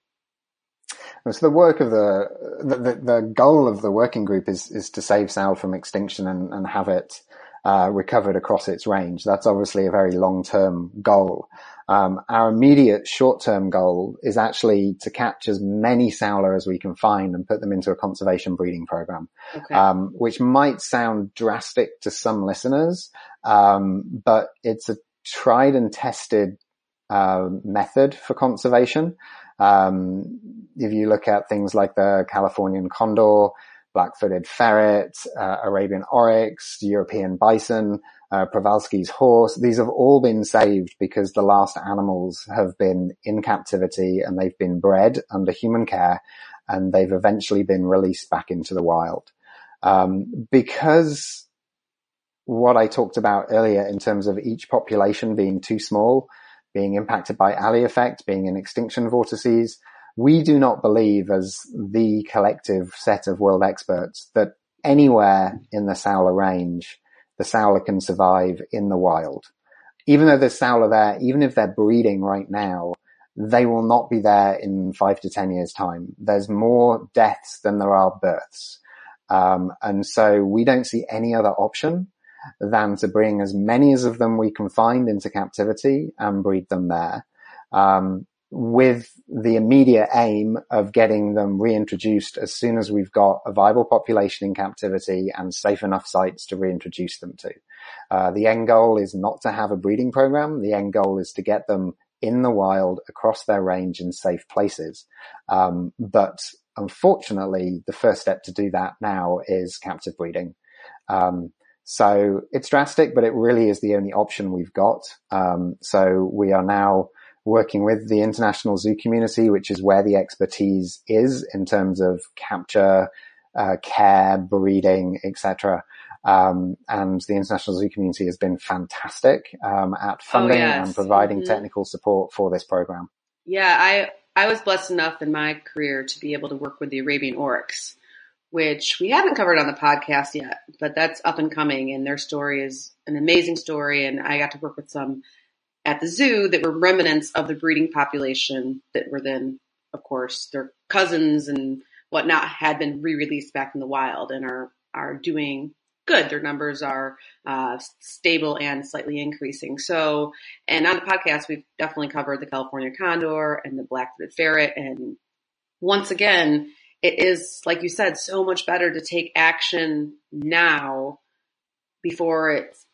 So the work of the, the, the, the goal of the working group is, is to save Sal from extinction and, and have it, uh, recovered across its range. That's obviously a very long-term goal. Um, our immediate short-term goal is actually to catch as many Saola as we can find and put them into a conservation breeding program Okay. um, which might sound drastic to some listeners, um, but it's a tried and tested uh, method for conservation. Um, if you look at things like the Californian condor, black-footed ferret, uh, Arabian oryx, European bison, uh, Przewalski's horse, these have all been saved because the last animals have been in captivity and they've been bred under human care and they've eventually been released back into the wild. Um, because what I talked about earlier in terms of each population being too small, being impacted by Allee effect, being in extinction vortices, we do not believe as the collective set of world experts that anywhere in the Saola range, the Saola can survive in the wild. Even though there's Saola there, even if they're breeding right now, they will not be there in five to 10 years time. There's more deaths than there are births. Um, and so we don't see any other option than to bring as many as of them we can find into captivity and breed them there. Um, with the immediate aim of getting them reintroduced as soon as we've got a viable population in captivity and safe enough sites to reintroduce them to. Uh, the end goal is not to have a breeding program. The end goal is to get them in the wild across their range in safe places. Um, but unfortunately, the first step to do that now is captive breeding. Um, so it's drastic, but it really is the only option we've got. Um, so we are now working with the international zoo community, which is where the expertise is in terms of capture, uh, care, breeding, etc. Um, and the international zoo community has been fantastic um, at funding oh, yes. and providing mm-hmm. technical support for this program. Yeah, I I was blessed enough in my career to be able to work with the Arabian oryx, which we haven't covered on the podcast yet, but that's up and coming, and their story is an amazing story. And I got to work with some at the zoo that were remnants of the breeding population that were then, of course, their cousins and whatnot had been re-released back in the wild and are are doing good. Their numbers are uh, stable and slightly increasing. So, and on the podcast, we've definitely covered the California condor and the black-footed ferret. And once again, it is, like you said, so much better to take action now before it's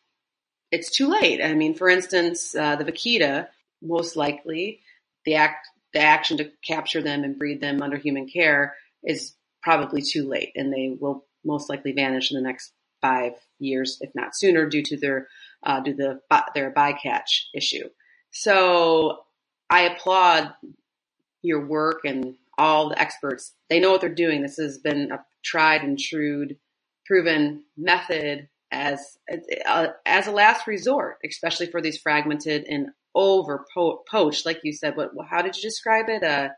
it's too late. I mean, for instance, uh, the vaquita, most likely, the act the action to capture them and breed them under human care is probably too late, and they will most likely vanish in the next five years, if not sooner, due to their uh, due to the, their bycatch issue. So I applaud your work and all the experts. They know what they're doing. This has been a tried and true, proven method as uh, as a last resort, especially for these fragmented and over poached, like you said. What? How did you describe it? Uh,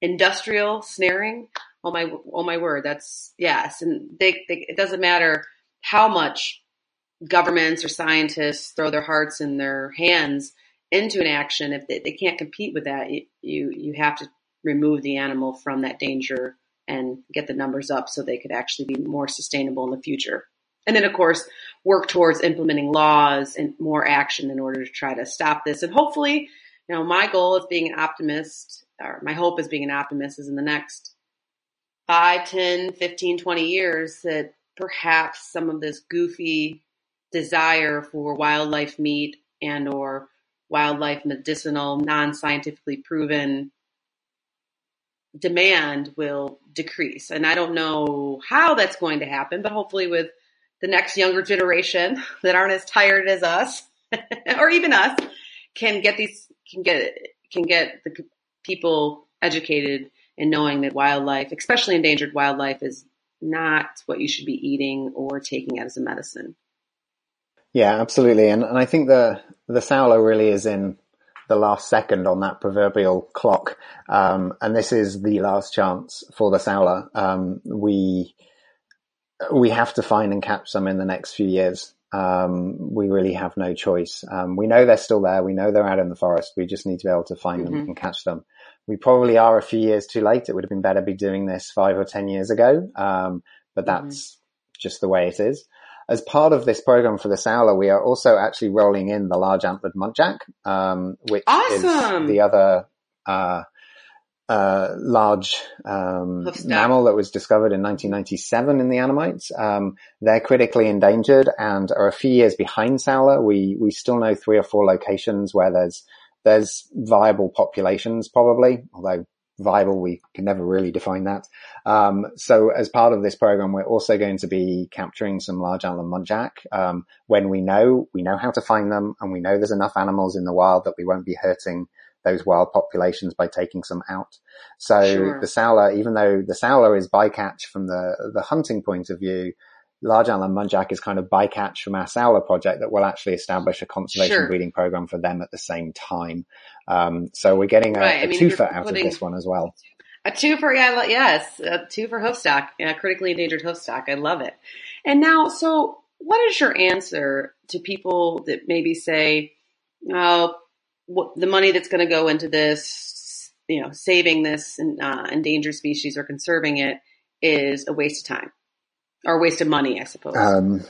industrial snaring. Oh my! Oh my word! That's yes. And they, they it doesn't matter how much governments or scientists throw their hearts and their hands into an action, if they, they can't compete with that, you, you, you have to remove the animal from that danger and get the numbers up so they could actually be more sustainable in the future. And then, of course, work towards implementing laws and more action in order to try to stop this. And hopefully, you know, my goal is being an optimist, or my hope is being an optimist is in the next 5, 10, 15, 20 years that perhaps some of this goofy desire for wildlife meat and or wildlife medicinal, non-scientifically proven demand will decrease. And I don't know how that's going to happen, but hopefully with the next younger generation that aren't as tired as us or even us can get these can get can get the people educated in knowing that wildlife, especially endangered wildlife is not what you should be eating or taking as a medicine. Yeah, absolutely. And, and I think the, the Saola really is in the last second on that proverbial clock. Um, and this is the last chance for the Saola. Um, we, we have to find and catch them in the next few years. Um, we really have no choice. Um, we know they're still there. We know they're out in the forest. We just need to be able to find mm-hmm. them and catch them we probably are a few years too late. It would have been better be doing this five or 10 years ago. Um, but mm-hmm. that's mm-hmm. just the way it is. As part of this program for the Saola, we are also actually rolling in the large antlered muntjac, um, which awesome. is the other, uh, uh, large um, mammal that was discovered in 1997 in the Annamites. Um, they're critically endangered and are a few years behind Saola. We we still know three or four locations where there's there's viable populations probably, although viable, we can never really define that. Um, so as part of this program, we're also going to be capturing some large antler muntjac. Um, when we know, we know how to find them and we know there's enough animals in the wild that we won't be hurting those wild populations by taking some out. So sure. the Saola, even though the Saola is bycatch from the, the hunting point of view, large antlered muntjac is kind of bycatch from our Saola project that will actually establish a conservation sure. breeding program for them at the same time. Um, so we're getting a, right. a mean, twofer out of this one as well. A twofer, yeah, yes, a two for hoofstock, yeah, critically endangered hoofstock. I love it. And now, so what is your answer to people that maybe say, "Oh, what, the money that's going to go into this, you know, saving this uh, endangered species or conserving it is a waste of time"? or a waste of money, I suppose. Um,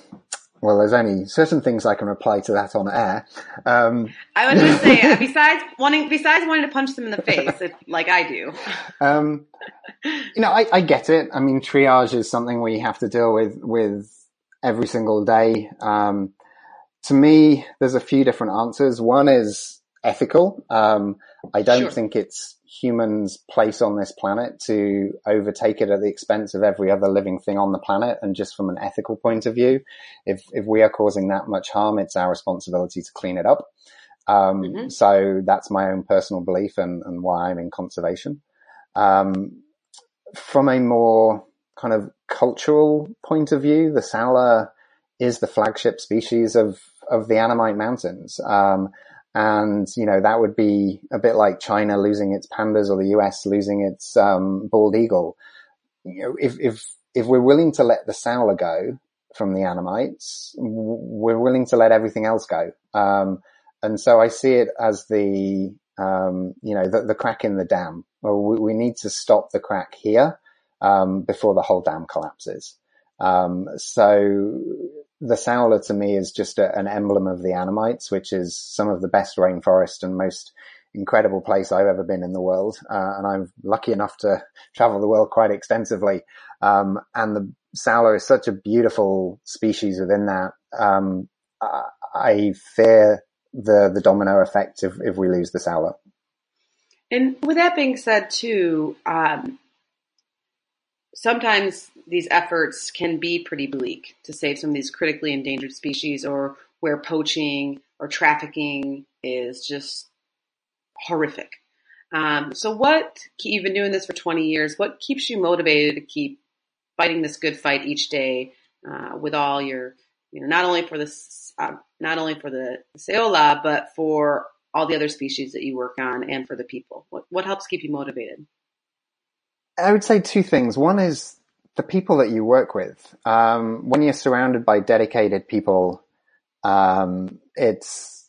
well, there's only certain things I can reply to that on air. Um, I was just say, besides wanting, besides wanting to punch them in the face, if, like I do. Um, you know, I, I, get it. I mean, triage is something we have to deal with with every single day. Um, to me, there's a few different answers. One is ethical. Um, I don't sure. think it's humans' place on this planet to overtake it at the expense of every other living thing on the planet. And just from an ethical point of view, if, if we are causing that much harm, it's our responsibility to clean it up. Um, mm-hmm. so that's my own personal belief and, and why I'm in conservation. Um, from a more kind of cultural point of view, the Saola is the flagship species of, of the Annamite Mountains. Um, and, you know, that would be a bit like China losing its pandas or the US losing its, um, bald eagle. You know, if, if, if we're willing to let the Saola go from the Annamites, we're willing to let everything else go. Um, and so I see it as the, um, you know, the, the, crack in the dam. Well, we, we need to stop the crack here, um, before the whole dam collapses. Um, so the Saola to me is just a, an emblem of the Annamites, which is some of the best rainforest and most incredible place I've ever been in the world. Uh, and I'm lucky enough to travel the world quite extensively. Um, and the Saola is such a beautiful species within that. Um, I fear the, the domino effect if, if we lose the Saola. And with that being said, too, um, sometimes these efforts can be pretty bleak to save some of these critically endangered species or where poaching or trafficking is just horrific. Um, so what, you've been doing this for 20 years, what keeps you motivated to keep fighting this good fight each day uh, with all your, you know, not only for this, uh, not only for the Saola, but for all the other species that you work on and for the people? What, what helps keep you motivated? I would say two things. One is the people that you work with. Um, when you're surrounded by dedicated people, um, it's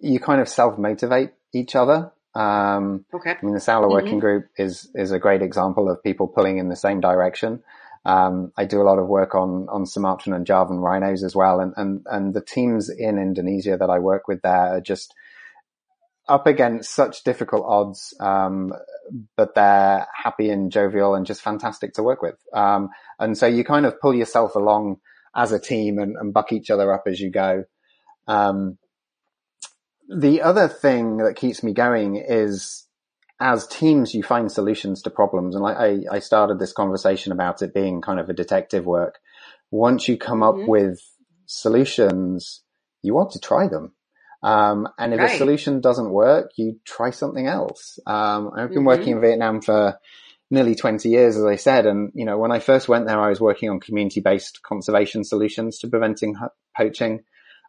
you kind of self motivate each other. Um, okay. I mean, the Saola mm-hmm. Working Group is is a great example of people pulling in the same direction. Um, I do a lot of work on on Sumatran and Javan rhinos as well, and and and the teams in Indonesia that I work with there are just up against such difficult odds, um, but they're happy and jovial and just fantastic to work with. Um, and so you kind of pull yourself along as a team and, and buck each other up as you go. Um, the other thing that keeps me going is as teams, you find solutions to problems. And I, I started this conversation about it being kind of a detective work. Once you come mm-hmm. up with solutions, you want to try them. Um, and if right. a solution doesn't work, you try something else. Um, I've been mm-hmm. working in Vietnam for nearly 20 years, as I said. And, you know, when I first went there, I was working on community based conservation solutions to preventing poaching.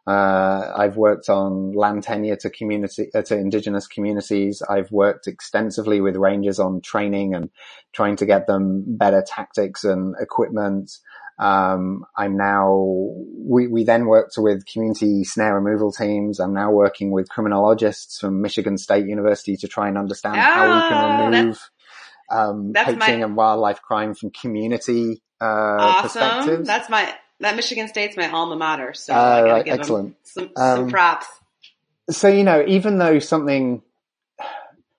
Uh, I've worked on land tenure to community, uh, to indigenous communities. I've worked extensively with rangers on training and trying to get them better tactics and equipment. Um, I'm now, we, we then worked with community snare removal teams. I'm now working with criminologists from Michigan State University to try and understand oh, how we can ah, remove, um, poaching my... and wildlife crime from community, uh, awesome. perspectives. That's my, that Michigan State's my alma mater. So uh, right, excellent. Some, some um, props. So, you know, even though something,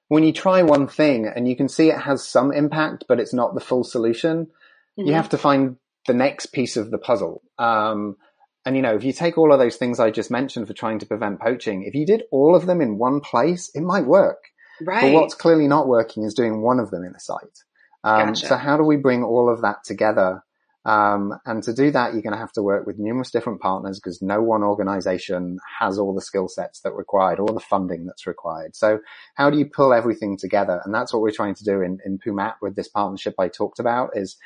when you try one thing and you can see it has some impact, but it's not the full solution, mm-hmm. you have to find the next piece of the puzzle. Um, and you know, if you take all of those things I just mentioned for trying to prevent poaching, if you did all of them in one place, it might work. Right. But what's clearly not working is doing one of them in a site. Um, gotcha. So how do we bring all of that together? Um, and to do that, you're going to have to work with numerous different partners because no one organization has all the skill sets that required, all the funding that's required. So how do you pull everything together? And that's what we're trying to do in, in Pu Mat with this partnership I talked about is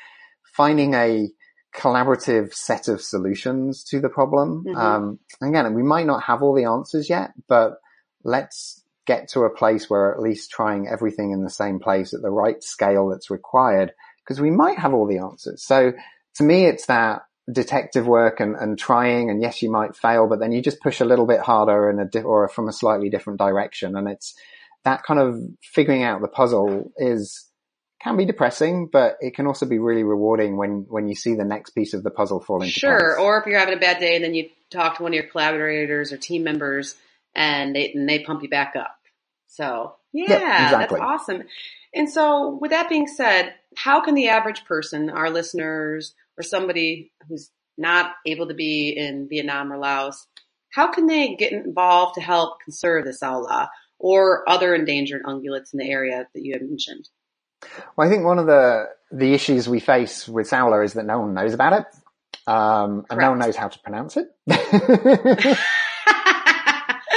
finding a, collaborative set of solutions to the problem. Mm-hmm. Um, again, we might not have all the answers yet, but let's get to a place where at least trying everything in the same place at the right scale that's required because we might have all the answers. So to me, it's that detective work and, and trying and yes, you might fail, but then you just push a little bit harder in a di- or from a slightly different direction. And it's that kind of figuring out the puzzle is can be depressing, but it can also be really rewarding when, when you see the next piece of the puzzle fall into sure. place. Sure. Or if you're having a bad day and then you talk to one of your collaborators or team members and they, and they pump you back up. So yeah, exactly. that's awesome. And so with that being said, how can the average person, our listeners or somebody who's not able to be in Vietnam or Laos, how can they get involved to help conserve the Saola? or other endangered ungulates in the area that you had mentioned? Well, I think one of the the issues we face with Saola is that no one knows about it, um, and no one knows how to pronounce it.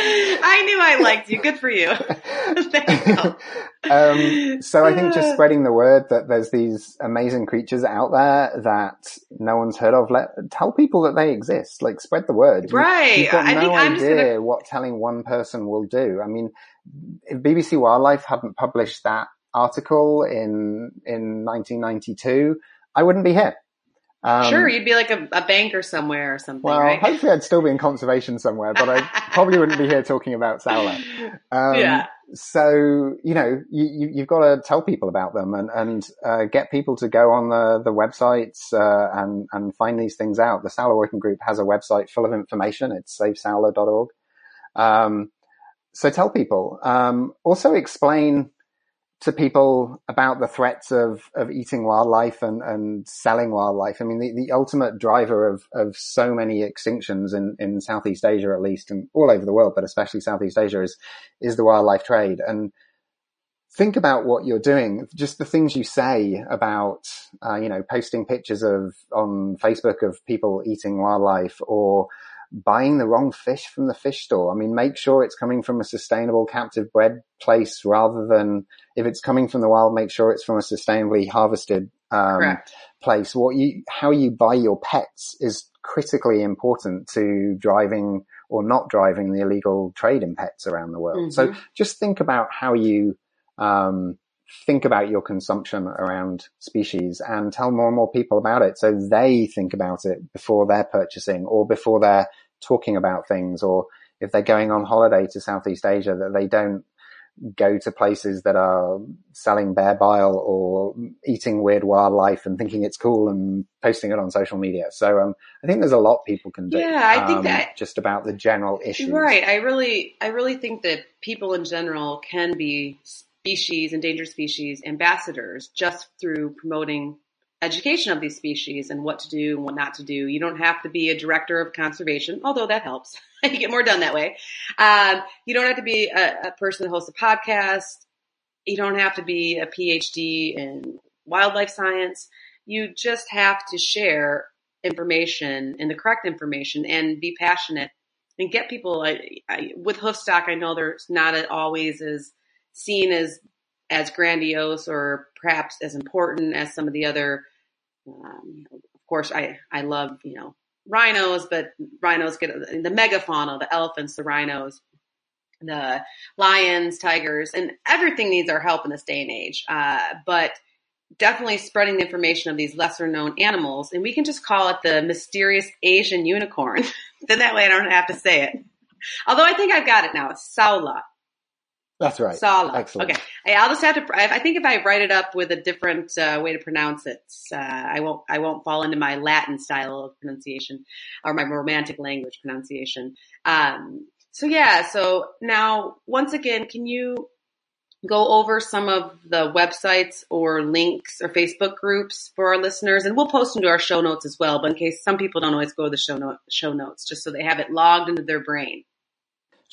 I knew I liked you. Good for you. Thank you um, so I think just spreading the word that there's these amazing creatures out there that no one's heard of. Let tell people that they exist. Like spread the word. Right. You've got I no think I'm idea gonna... what telling one person will do. I mean, if BBC Wildlife hadn't published that article in in 1992, I wouldn't be here. Um, sure, you'd be like a, a, banker somewhere or something. Well, right? hopefully I'd still be in conservation somewhere, but I probably wouldn't be here talking about Saola. Um, yeah. So you know, you, you, have got to tell people about them and and uh, get people to go on the the websites uh, and and find these things out. The Saola Working Group has a website full of information. It's savesaola.org. Um, so tell people. Um, also explain to people about the threats of, of eating wildlife and, and selling wildlife. I mean, the, the ultimate driver of, of so many extinctions in, in Southeast Asia, at least, and all over the world, but especially Southeast Asia is, is the wildlife trade. And think about what you're doing, just the things you say about, uh, you know, posting pictures of on Facebook of people eating wildlife or buying the wrong fish from the fish store. I mean, make sure it's coming from a sustainable captive bred place rather than if it's coming from the wild, make sure it's from a sustainably harvested um, place. What you, how you buy your pets is critically important to driving or not driving the illegal trade in pets around the world. Mm-hmm. So just think about how you, um, think about your consumption around species and tell more and more people about it so they think about it before they're purchasing or before they're talking about things or if they're going on holiday to Southeast Asia that they don't go to places that are selling bear bile or eating weird wildlife and thinking it's cool and posting it on social media. So um, I think there's a lot people can do. Yeah, I think um, that just about the general issues. Right. I really, I really think that people in general can be species, endangered species ambassadors just through promoting education of these species and what to do and what not to do. You don't have to be a director of conservation, although that helps. you get more done that way. Um, you don't have to be a, a, person that hosts a podcast. You don't have to be a PhD in wildlife science. You just have to share information and the correct information and be passionate and get people I, I, with Hoofstock. I know there's not always as seen as as grandiose or perhaps as important as some of the other um, of course, I, I love, you know, rhinos, but rhinos get the megafauna, the elephants, the rhinos, the lions, tigers, and everything needs our help in this day and age. Uh, but definitely spreading the information of these lesser known animals, and we can just call it the mysterious Asian unicorn. then that way I don't have to say it. Although I think I've got it now. It's Saola. That's right. Sala. Excellent. Okay. I'll just have to. I think if I write it up with a different uh, way to pronounce it, uh, I won't. I won't fall into my Latin style of pronunciation or my romantic language pronunciation. Um, so yeah. So now, once again, can you go over some of the websites or links or Facebook groups for our listeners, and we'll post them to our show notes as well. But in case some people don't always go to the show note, show notes, just so they have it logged into their brain.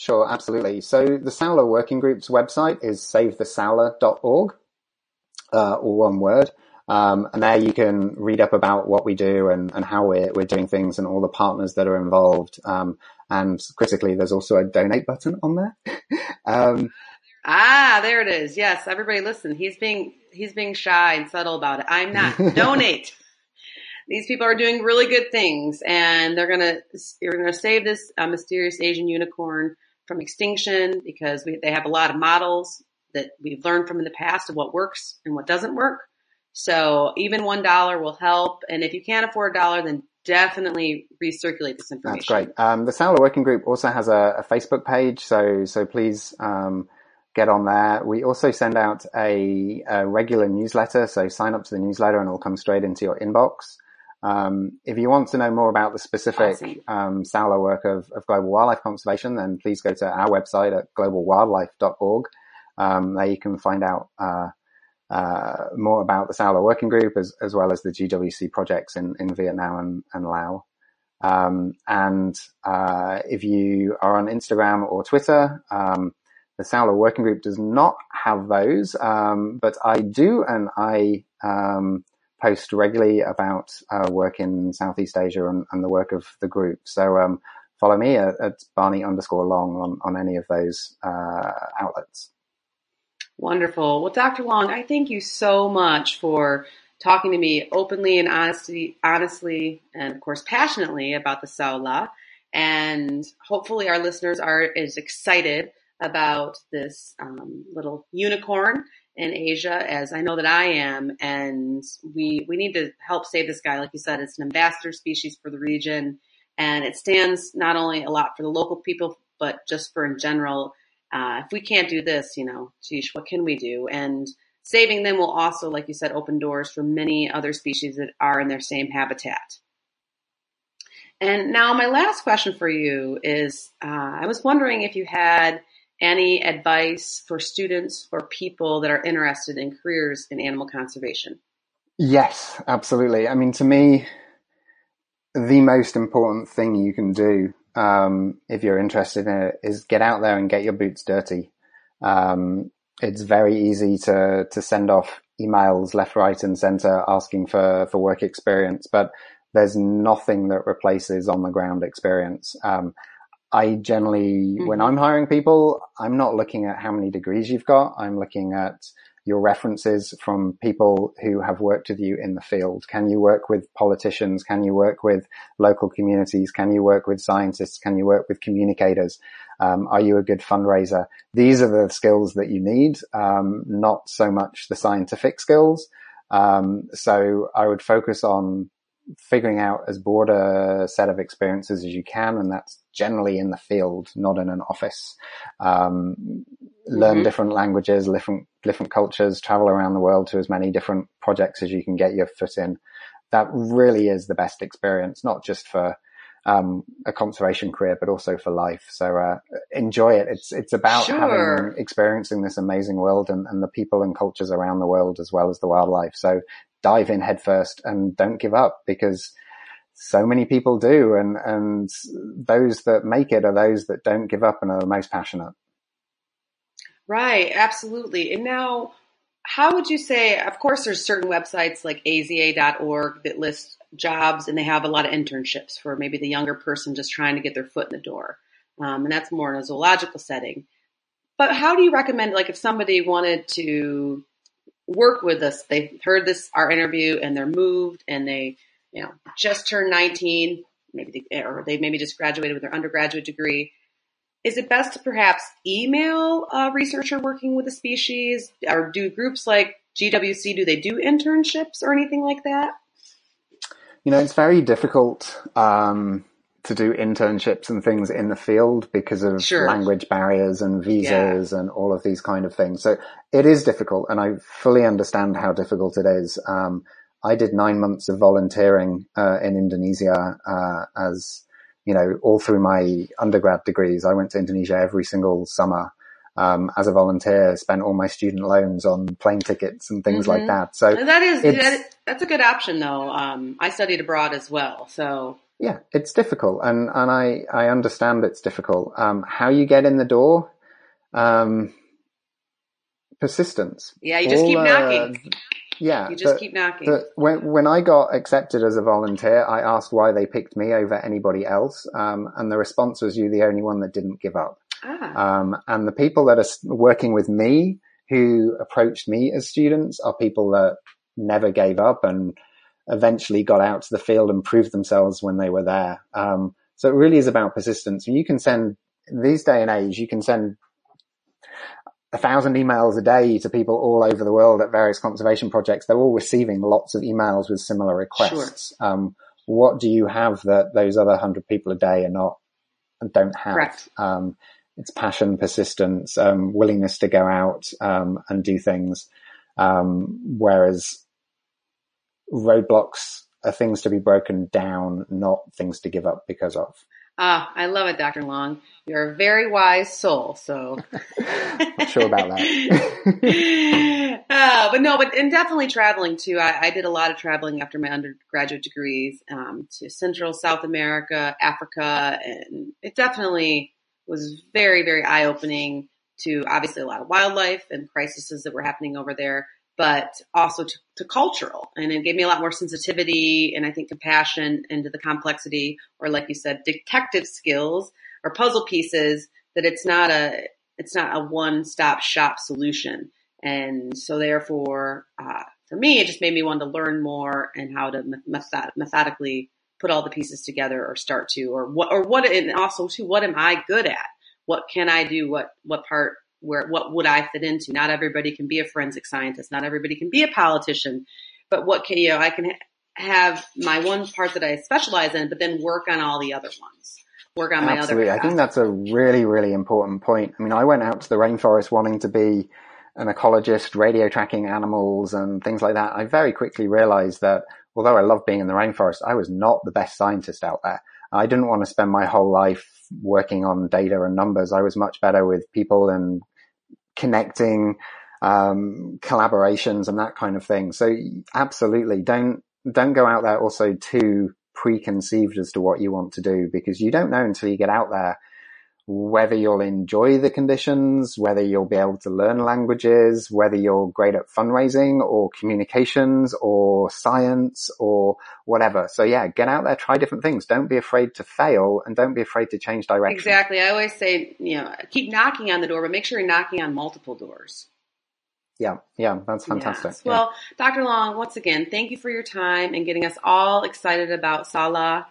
Sure, absolutely. So the Saola Working Group's website is savethesaola.org, uh, all one word. Um, and there you can read up about what we do and, and how we're, we're doing things and all the partners that are involved. Um, and critically, there's also a donate button on there. um, ah, there it is. Yes, everybody listen. He's being, he's being shy and subtle about it. I'm not. donate. These people are doing really good things and they're going to, you're going to save this uh, mysterious Asian unicorn from extinction because we, they have a lot of models that we've learned from in the past of what works and what doesn't work. So even one dollar will help. And if you can't afford a dollar, then definitely recirculate this information. That's great. Um, the Saola Working Group also has a, a Facebook page, so so please um, get on there. We also send out a, a, regular newsletter, so sign up to the newsletter and it'll come straight into your inbox. Um, if you want to know more about the specific um, Saola work of, of, global wildlife conservation, then please go to our website at globalwildlife.org. Um, there you can find out uh, uh, more about the Saola Working Group as, as well as the GWC projects in, in Vietnam and, and Laos. Um, and uh, if you are on Instagram or Twitter, um, the Saola Working Group does not have those, um, but I do, and I um, post regularly about uh, work in Southeast Asia and, and, the work of the group. So um, follow me at, at, Barney underscore Long on, on any of those uh, outlets. Wonderful. Well, Dr. Long, I thank you so much for talking to me openly and honestly, honestly, and of course passionately about the Saola. And hopefully our listeners are as excited about this um, little unicorn in Asia as I know that I am. And we, we need to help save this guy. Like you said, it's an ambassador species for the region and it stands not only a lot for the local people, but just for in general. Uh, if we can't do this, you know, geez, what can we do? And saving them will also, like you said, open doors for many other species that are in their same habitat. And now my last question for you is, uh, I was wondering if you had any advice for students or people that are interested in careers in animal conservation? Yes, absolutely. I mean, to me, the most important thing you can do um, if you're interested in it is get out there and get your boots dirty. Um, it's very easy to to send off emails left, right, and center asking for for work experience, but there's nothing that replaces on the ground experience. Um, I generally, mm-hmm. when I'm hiring people, I'm not looking at how many degrees you've got. I'm looking at your references from people who have worked with you in the field. Can you work with politicians? Can you work with local communities? Can you work with scientists? Can you work with communicators? Um, are you a good fundraiser? These are the skills that you need, um, not so much the scientific skills. Um, so I would focus on figuring out as broad a set of experiences as you can, and that's generally in the field, not in an office. Um, learn mm-hmm. different languages, different different cultures, travel around the world to as many different projects as you can get your foot in. That really is the best experience, not just for um, a conservation career, but also for life. So uh, enjoy it. It's it's about sure. having experiencing this amazing world and, and the people and cultures around the world as well as the wildlife. So dive in headfirst and don't give up because so many people do. And, and those that make it are those that don't give up and are the most passionate. Right. Absolutely. And now, how would you say, of course, there's certain websites like aza.org that list jobs and they have a lot of internships for maybe the younger person just trying to get their foot in the door. Um, and that's more in a zoological setting. But how do you recommend, like, if somebody wanted to work with us. They heard this our interview and they're moved and they, you know, just turned 19, maybe they, or they maybe just graduated with their undergraduate degree. Is it best to perhaps email a researcher working with a species, or do groups like GWC do they do internships or anything like that? You know, it's very difficult. Um, to do internships and things in the field because of sure. language barriers and visas yeah. and all of these kind of things. So it is difficult and I fully understand how difficult it is. Um, I did nine months of volunteering, uh, in Indonesia, uh, as, you know, all through my undergrad degrees. I went to Indonesia every single summer. Um, as a volunteer, spent all my student loans on plane tickets and things mm-hmm. like that. So that is, that, that's a good option though. Um, I studied abroad as well. So yeah, it's difficult, and and I I understand it's difficult. Um, how you get in the door, um, persistence. Yeah, you just All, keep knocking. Uh, yeah, you just the, keep knocking. The, when when I got accepted as a volunteer, I asked why they picked me over anybody else, um, and the response was, "You're the only one that didn't give up." Ah. Um, and the people that are working with me, who approached me as students, are people that never gave up and eventually got out to the field and proved themselves when they were there. Um, so it really is about persistence. You can send these day and age, you can send a thousand emails a day to people all over the world at various conservation projects. They're all receiving lots of emails with similar requests. Sure. Um, what do you have that those other hundred people a day are not and don't have? Um, it's passion, persistence, um, willingness to go out um, and do things. Um, whereas roadblocks are things to be broken down, not things to give up because of. Ah, I love it, Dr. Long. You're a very wise soul. So, not sure about that. uh, but no, but and definitely traveling too. I, I, did a lot of traveling after my undergraduate degrees um, to Central South America, Africa, and it definitely was very, very eye opening to obviously a lot of wildlife and crises that were happening over there, but also to, to cultural. And it gave me a lot more sensitivity and I think compassion into the complexity or like you said, detective skills or puzzle pieces that it's not a, it's not a one stop shop solution. And so therefore, uh, for me, it just made me want to learn more and how to method- methodically put all the pieces together or start to, or what, or what, and also to what am I good at? What can I do? What, what part, where, what would I fit into? Not everybody can be a forensic scientist. Not everybody can be a politician, but what can, you know, I can ha- have my one part that I specialize in, but then work on all the other ones. Work on my Absolutely. other. I think that's a really, really important point. I mean, I went out to the rainforest wanting to be an ecologist, radio tracking animals and things like that, I very quickly realized that although I love being in the rainforest, I was not the best scientist out there. I didn't want to spend my whole life working on data and numbers. I was much better with people and connecting, um, collaborations and that kind of thing. So absolutely don't, don't go out there also too preconceived as to what you want to do because you don't know until you get out there whether you'll enjoy the conditions, whether you'll be able to learn languages, whether you're great at fundraising or communications or science or whatever. So yeah, get out there, try different things. Don't be afraid to fail and don't be afraid to change direction. Exactly. I always say, you know, keep knocking on the door, but make sure you're knocking on multiple doors. Yeah, yeah, that's fantastic. Yes. Well, Dr. Long, once again, thank you for your time and getting us all excited about Saola,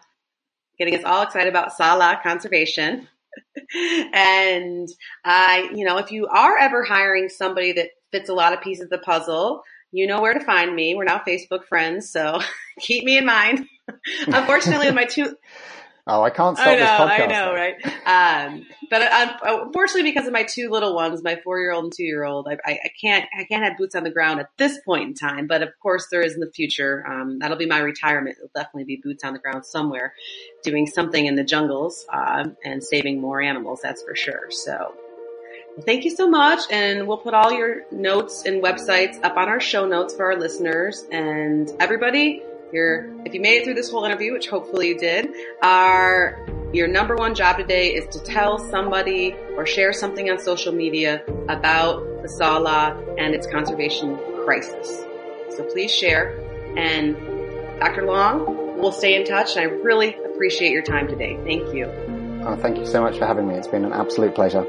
getting us all excited about Saola conservation and I, you know, if you are ever hiring somebody that fits a lot of pieces of the puzzle, you know where to find me. We're now Facebook friends, so keep me in mind. Unfortunately, my two Oh, I can't stop I know, this podcast. I know, right? Um, but uh, unfortunately, because of my two little ones, my four-year-old and two-year-old, I, I, I, can't, I can't have boots on the ground at this point in time. But of course, there is in the future. Um, that'll be my retirement. It'll definitely be boots on the ground somewhere, doing something in the jungles um, and saving more animals. That's for sure. So. Thank you so much. And we'll put all your notes and websites up on our show notes for our listeners and everybody your, if you made it through this whole interview, which hopefully you did, our, your number one job today is to tell somebody or share something on social media about the Saola and its conservation crisis. So please share. And Dr. Long, we'll stay in touch. And I really appreciate your time today. Thank you. Oh, thank you so much for having me. It's been an absolute pleasure.